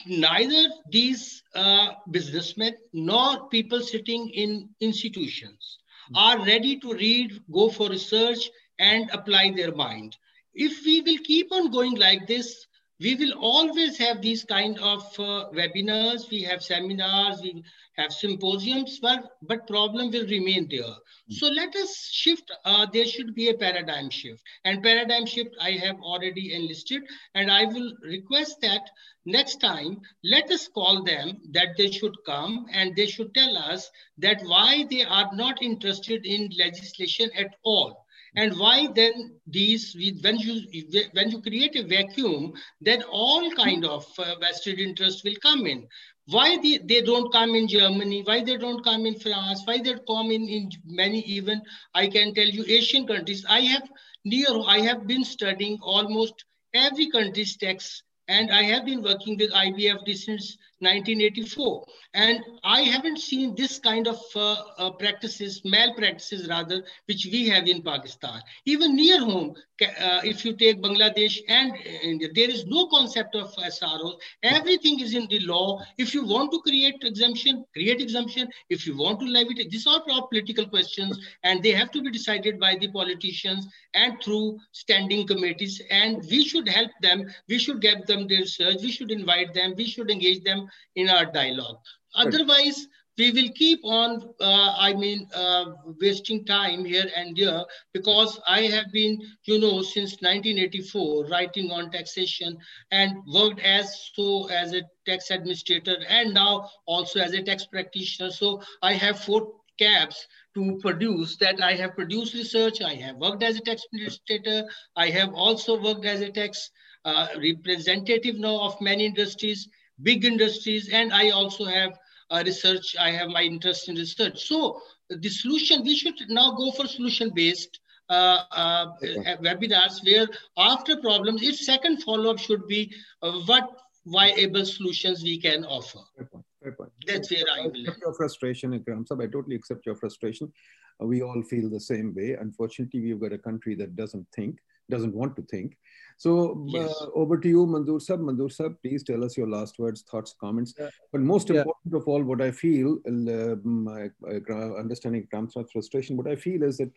neither these businessmen nor people sitting in institutions are ready to read go for research and apply their mind. If we will keep on going like this we will always have these kind of uh, webinars. We have seminars. We have symposiums but but problem will remain there. So let us shift uh, there should be a paradigm shift. And paradigm shift i have already enlisted. And i will request that next time let us call them that they should come and they should tell us that why they are not interested in legislation at all and why then these, when you, when you create a vacuum, then all kind of uh, vested interest will come in. Why they, they don't come in Germany, why they don't come in France, why they come in, in many even, I can tell you Asian countries. I have near, I have been studying almost every country's tax and I have been working with IBFD since 1984. And I haven't seen this kind of uh, uh, practices, malpractices rather, which we have in Pakistan. Even near home, uh, if you take Bangladesh and India, there is no concept of SROs. Everything is in the law. If you want to create exemption, create exemption. If you want to levy, it, these are all political questions and they have to be decided by the politicians and through standing committees. And we should help them. We should give them their research. We should invite them. We should engage them in our dialogue. Otherwise, we will keep on, uh, I mean, uh, wasting time here and there because I have been, you know, since 1984 writing on taxation and worked as so as a tax administrator and now also as a tax practitioner. So I have four caps to produce that I have produced research, I have worked as a tax administrator, I have also worked as a tax uh, representative now of many industries, big industries, and I also have uh, research. I have my interest in research. So the solution, we should now go for solution-based uh, uh, webinars where after problems, its second follow-up should be uh, what viable solutions we can offer. Fair point. Fair point. That's where I, I will your frustration, Ikram Sab. I totally accept your frustration. We all feel the same way. Unfortunately, we've got a country that doesn't think, doesn't want to think. So Yes. uh, over to you, Manzoor Sab. Manzoor Sab, please tell us your last words, thoughts, comments. Yeah. But most Yeah. important of all, what I feel, uh, my, uh, understanding Ikram Sab's frustration, what I feel is that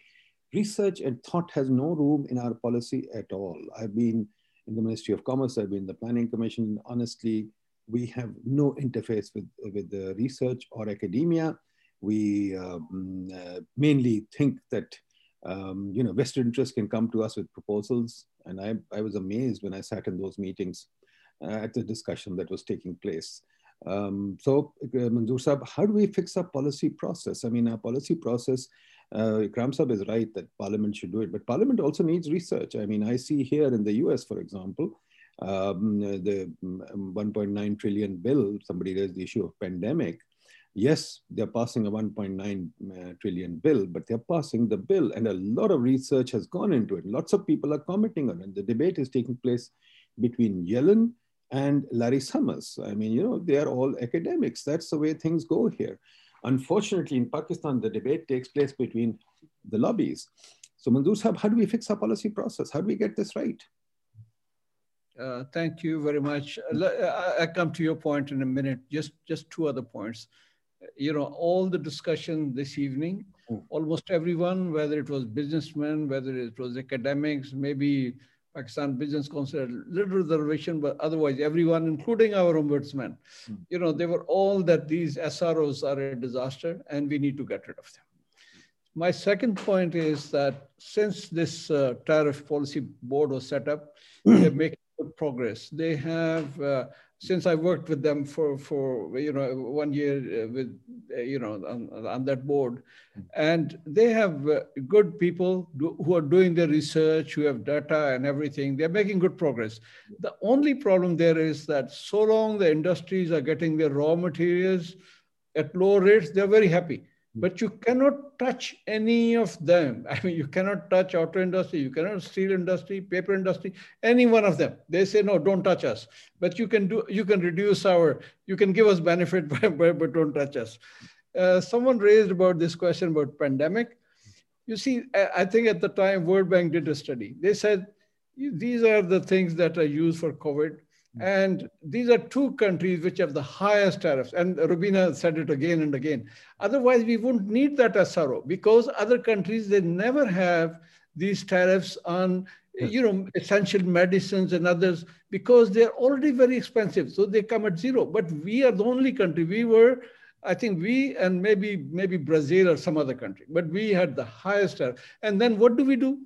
research and thought has no room in our policy at all. I've been in the Ministry of Commerce, I've been in the Planning Commission. Honestly, we have no interface with, with the research or academia. We um, uh, mainly think that um, you know vested interests can come to us with proposals, and I, I was amazed when I sat in those meetings uh, at the discussion that was taking place. Um, so, uh, Manzoor how do we fix our policy process? I mean, our policy process, uh, Ikram is right that Parliament should do it, but Parliament also needs research. I mean, I see here in the US, for example, um, the um, 1.9 trillion bill, somebody raised the issue of pandemic. Yes, they're passing a 1.9 uh, bill, but they're passing the bill, and a lot of research has gone into it. Lots of people are commenting on it. The debate is taking place between Yellen and Larry Summers. I mean, you know, they are all academics. That's the way things go here. Unfortunately, in Pakistan, the debate takes place between the lobbies. So, Manzoor how do we fix our policy process? How do we get this right? Uh, thank you very much. Uh, I, I come to your point in a minute. Just just two other points. You know, all the discussion this evening, almost everyone, whether it was businessmen, whether it was academics, maybe Pakistan Business Council, had little reservation, but otherwise everyone, including our ombudsman, you know, they were all that these SROs are a disaster and we need to get rid of them. My second point is that since this uh, tariff policy board was set up, they're making good progress. They have, uh, since I worked with them for, for you know, one year uh, with, uh, you know, on, on that board, and they have uh, good people do, who are doing their research, who have data and everything. They're making good progress. The only problem there is that so long the industries are getting their raw materials at low rates, they're very happy but you cannot touch any of them. I mean, you cannot touch auto industry, you cannot steel industry, paper industry, any one of them. They say, no, don't touch us. But you can do, you can reduce our, you can give us benefit, but, don't touch us. Uh, someone raised about this question about pandemic. You see, I think at the time World Bank did a study. They said these are the things that are used for COVID. Mm. And these are two countries which have the highest tariffs. And Rubina said it again and again. Otherwise, we wouldn't need that SRO because other countries, they never have these tariffs on you know essential medicines and others because they're already very expensive. So they come at zero. But we are the only country. We were i think we and maybe maybe brazil or some other country but we had the highest tariff. And then what do we do?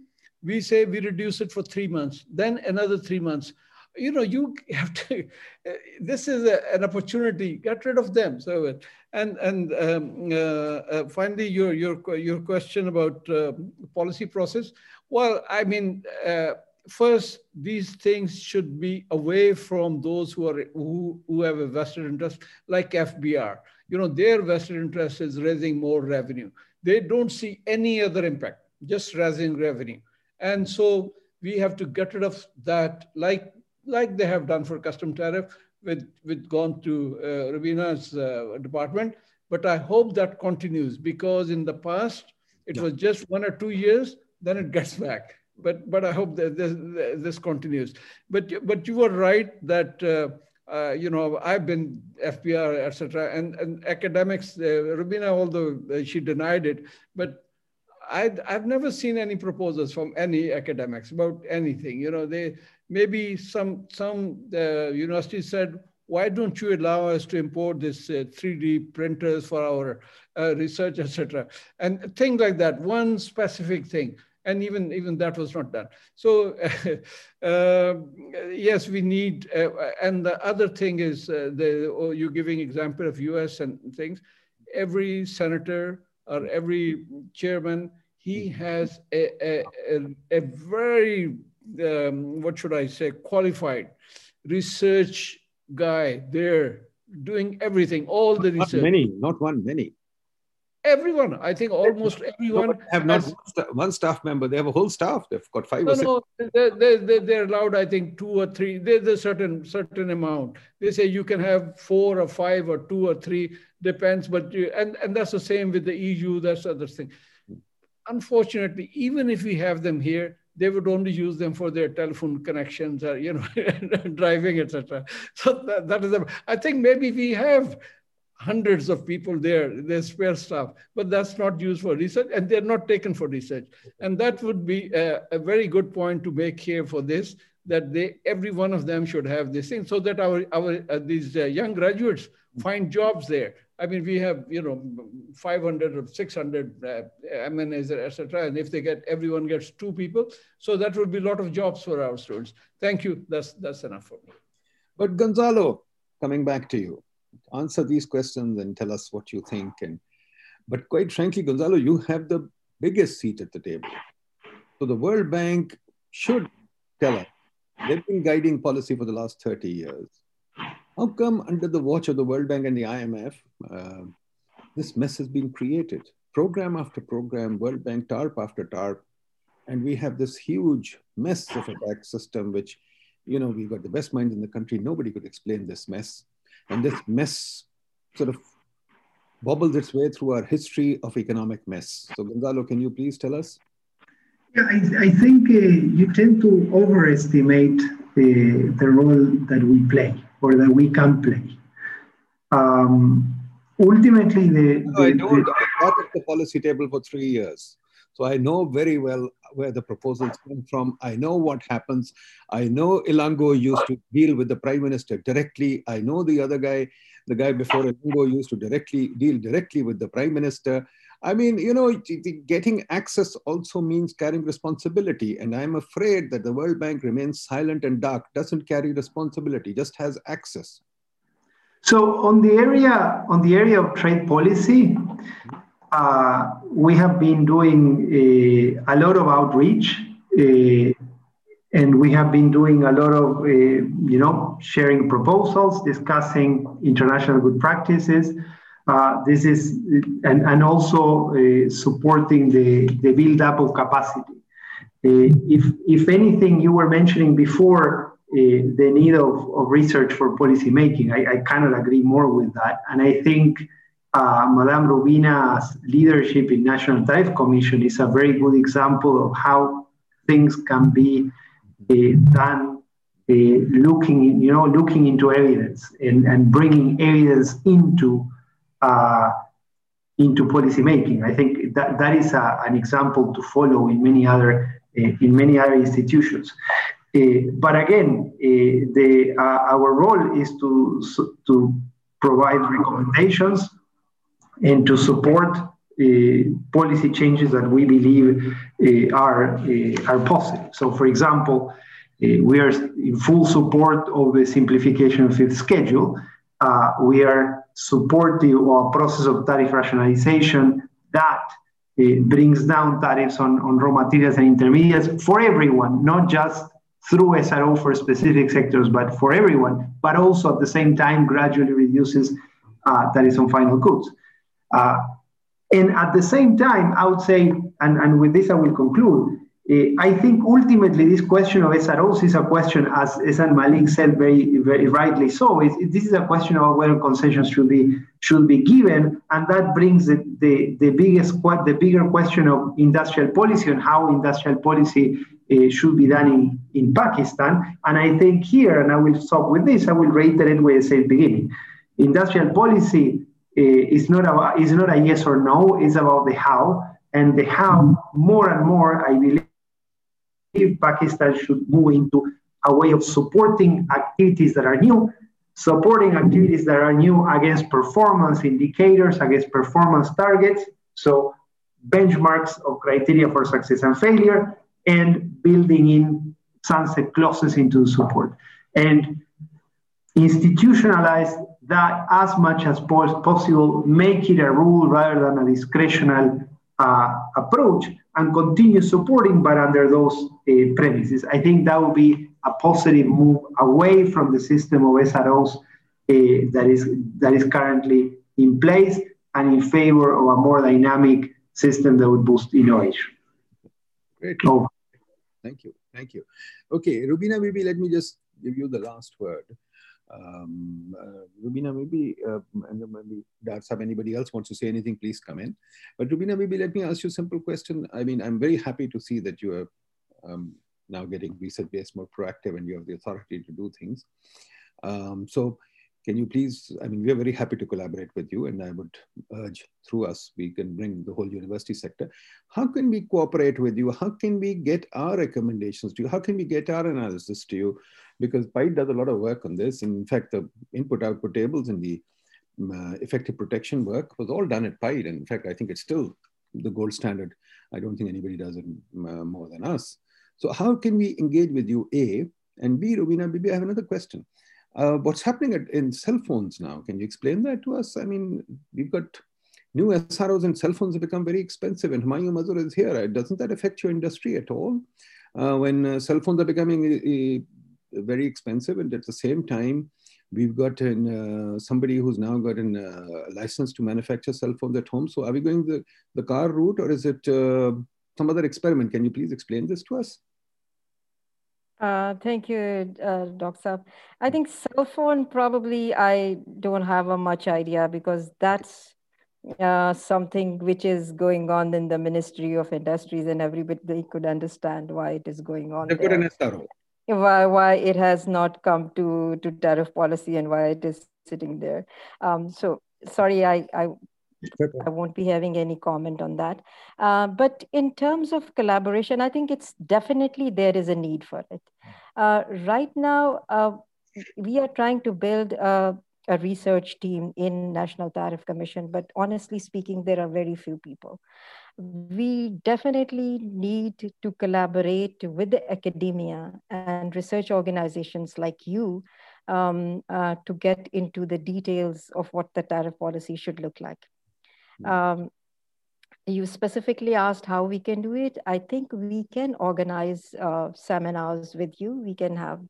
We say we reduce it for three months then another three months you know you have to this is a, an opportunity get rid of them. So and and um, uh, uh, finally your your your question about uh, policy process. Well i mean uh, first these things should be away from those who are who, who have a vested interest like fbr you know their vested interest is raising more revenue. They don't see any other impact just raising revenue. And so we have to get rid of that like like they have done for custom tariff, with, with gone to uh, Rubina's uh, department. But I hope that continues because in the past, it was just one or two years, then it gets back. But, but I hope that this, this continues. But, but you were right that uh, uh, you know, I've been FBR, etc., and, and academics, uh, Rubina, although she denied it, but i have never seen any proposals from any academics about anything. You know, they maybe some some uh, universities said, why don't you allow us to import this uh, 3D printers for our uh, research, etc., and things like that. One specific thing and even even that was not done. So uh, yes, we need. Uh, and the other thing is uh, the oh, you're giving example of U.S. and things. Every senator or every chairman, he has a a, a, a very um, what should I say qualified research guy there doing everything, all the research. Not many, not one, many. Everyone i think almost everyone no, have not has, one staff member they have a whole staff they've got five no, or six. no, they, they, they're allowed i think two or three there's a certain certain amount. They say you can have four or five or two or three depends but you, and and that's the same with the eu that's other thing. Unfortunately even if we have them here they would only use them for their telephone connections or you know driving etc so that, that is a, i think maybe we have hundreds of people there, there's spare staff, but that's not used for research and they're not taken for research. And that would be a, a very good point to make here for this, that they, every one of them should have this thing so that our, our uh, these uh, young graduates find jobs there. I mean, we have, you know, 500 or 600 uh, MNAs, et cetera. And if they get, everyone gets two people. So that would be a lot of jobs for our students. Thank you. That's, that's enough for me. But Gonzalo, coming back to you answer these questions and tell us what you think. And but quite frankly, Gonzalo, you have the biggest seat at the table. So the World Bank should tell us. They've been guiding policy for the last 30 years. How come under the watch of the World Bank and the IMF, uh, this mess has been created? Program after program, World Bank TARP after TARP, and we have this huge mess of a tax system, which, you know, we've got the best minds in the country. Nobody could explain this mess. And this mess sort of bobbles its way through our history of economic mess. So, Gonzalo, can you please tell us? Yeah, I, I think uh, you tend to overestimate the, the role that we play or that we can play. Um, ultimately, the, no, I. The, I at the policy table for three years. So I know very well where the proposals come from. I know what happens. I know Ilango used to deal with the prime minister directly. I know the other guy, the guy before Ilango used to directly deal directly with the prime minister. I mean, you know, getting access also means carrying responsibility. And I'm afraid that the World Bank remains silent and dark, doesn't carry responsibility, just has access. So on the area on the area of trade policy, uh, we have been doing a, a lot of outreach uh, and we have been doing a lot of uh, you know sharing proposals discussing international good practices uh, this is and, and also uh, supporting the, the build up of capacity. Uh, if if anything you were mentioning before the need of, of research for policy making I, I cannot agree more with that. And i think uh, Madame Rubina's leadership in National Tariff Commission is a very good example of how things can be uh, done uh, looking, you know, looking into evidence and, and bringing evidence into uh, into policymaking. I think that, that is a, an example to follow in many other uh, in many other institutions. Uh, but again, the our role is to to provide recommendations and to support uh, policy changes that we believe uh, are, uh, are positive. So, for example, we are in full support of the simplification of fifth schedule. we are supportive of a process of tariff rationalization that brings down tariffs on, on raw materials and intermediates for everyone, not just through SRO for specific sectors, but for everyone, but also at the same time gradually reduces uh, tariffs on final goods. Uh, and at the same time, I would say, and, and with this I will conclude, uh, I think ultimately this question of SROs is a question, as Ehsan Malik said very, very rightly so, it, it, this is a question of whether concessions should be should be given, and that brings the, the, the biggest the bigger question of industrial policy and how industrial policy uh, should be done in, in Pakistan. And I think here, and I will stop with this, I will reiterate what I said at the beginning. Industrial policy uh, is not about is not a yes or no, it's about the how. And the how, more and more, I believe Pakistan should move into a way of supporting activities that are new, supporting activities that are new against performance indicators, against performance targets. So benchmarks of criteria for success and failure, and building in sunset clauses into the support. And institutionalize that as much as possible, make it a rule rather than a discretional uh, approach, and continue supporting, but under those uh, premises. I think that would be a positive move away from the system of SROs uh, that is that is currently in place, and in favor of a more dynamic system that would boost innovation. Great. Thank you. Thank you. Okay, Rubina, maybe let me just give you the last word. Um, uh, Rubina, maybe, uh, and maybe if anybody else wants to say anything, please come in. But Rubina, maybe let me ask you a simple question. I mean, I'm very happy to see that you are um, now getting research-based, more proactive, and you have the authority to do things. Um, so can you please, I mean, we are very happy to collaborate with you and I would urge through us, we can bring the whole university sector. How can we cooperate with you? How can we get our recommendations to you? How can we get our analysis to you? Because PIDE does a lot of work on this. In fact, the input output tables and the um, uh, effective protection work was all done at PIDE. And in fact, I think it's still the gold standard. I don't think anybody does it uh, more than us. So how can we engage with you, A? And B, Rubina, maybe I have another question. Uh, what's happening at, in cell phones now? Can you explain that to us? I mean, we've got new SROs and cell phones have become very expensive and Humayun Mazhar is here. Doesn't that affect your industry at all? Uh, when uh, cell phones are becoming uh, very expensive and at the same time, we've got an, uh, somebody who's now got a uh, license to manufacture cell phones at home. So are we going the, the car route or is it some other experiment? Can you please explain this to us? Uh, thank you, uh. I think cell phone probably I don't have a much idea because that's uh, something which is going on in the Ministry of Industries and everybody could understand why it is going on. They've got an SRO. Why, why it has not come to, to tariff policy and why it is sitting there. Um, so sorry, I, I I won't be having any comment on that. Uh, but in terms of collaboration, I think it's definitely there is a need for it. Uh, right now, uh, we are trying to build a, a, research team in National Tariff Commission, but honestly speaking, there are very few people. We definitely need to collaborate with the academia and research organizations like you um, uh, to get into the details of what the tariff policy should look like. Hmm. Um, you specifically asked how we can do it. I think we can organize uh, seminars with you. We can have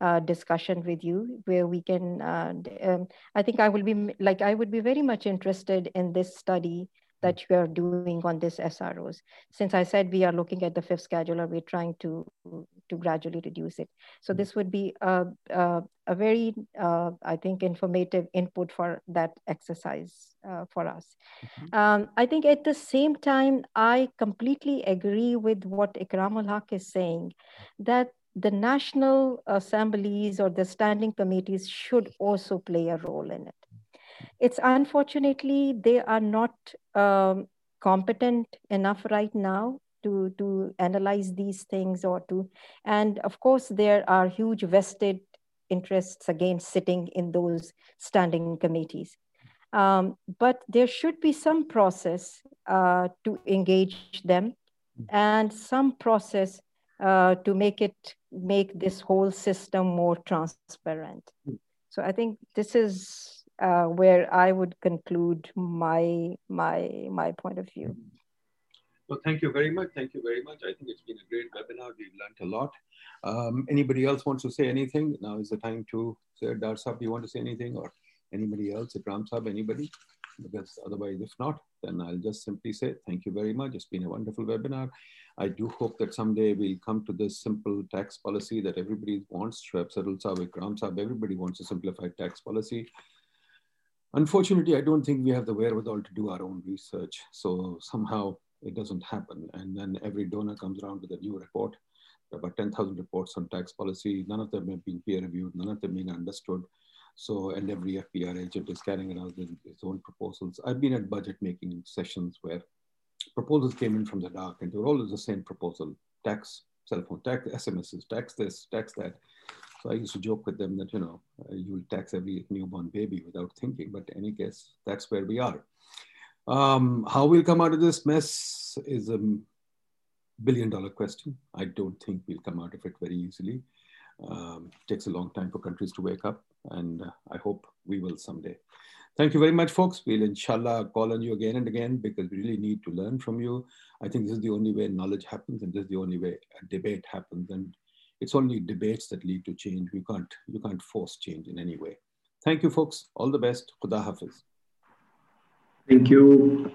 a discussion with you where we can, uh, um, I think I will be like, I would be very much interested in this study that you are doing on this SROs. Since I said we are looking at the fifth scheduler, we're trying to, to gradually reduce it. So this would be a, a, a very, uh, I think, informative input for that exercise uh, for us. Mm-hmm. Um, I think at the same time, I completely agree with what Ikramul Haq is saying, that the national assemblies or the standing committees should also play a role in it it's unfortunately they are not um, competent enough right now to to analyze these things or to and of course there are huge vested interests again sitting in those standing committees. Um, but there should be some process uh, to engage them and some process uh, to make it make this whole system more transparent. So i think this is uh, where I would conclude my my my point of view. Well, thank you very much. Thank you very much. I think it's been a great webinar. We've learned a lot. Um, anybody else wants to say anything? Now is the time to say, Dar Sahab, you want to say anything or anybody else? Ikram Sahab, anybody? because otherwise, if not, then I'll just simply say thank you very much. It's been a wonderful webinar. I do hope that someday we'll come to this simple tax policy that everybody wants. Shoaib Suddle Saab, Ikram everybody wants a simplified tax policy. Unfortunately, I don't think we have the wherewithal to do our own research. So somehow it doesn't happen. And then every donor comes around with a new report. About 10,000 reports on tax policy. None of them have been peer reviewed. None of them being understood. So, and every FBR agent is carrying around his own proposals. I've been at budget making sessions where proposals came in from the dark and they were always the same proposal, tax, cell phone tax, SMSs, tax this, tax that. So I used to joke with them that, you know, uh, you will tax every newborn baby without thinking, but in any case, that's where we are. Um, how we'll come out of this mess is a billion dollar question. I don't think we'll come out of it very easily. Um, takes a long time for countries to wake up, and uh, I hope we will someday. Thank you very much, folks. We'll inshallah call on you again and again because we really need to learn from you. I think this is the only way knowledge happens, and this is the only way a debate happens. And it's only debates that lead to change. You can't, you can't force change in any way. Thank you, folks. All the best. Khuda Hafiz. Thank you.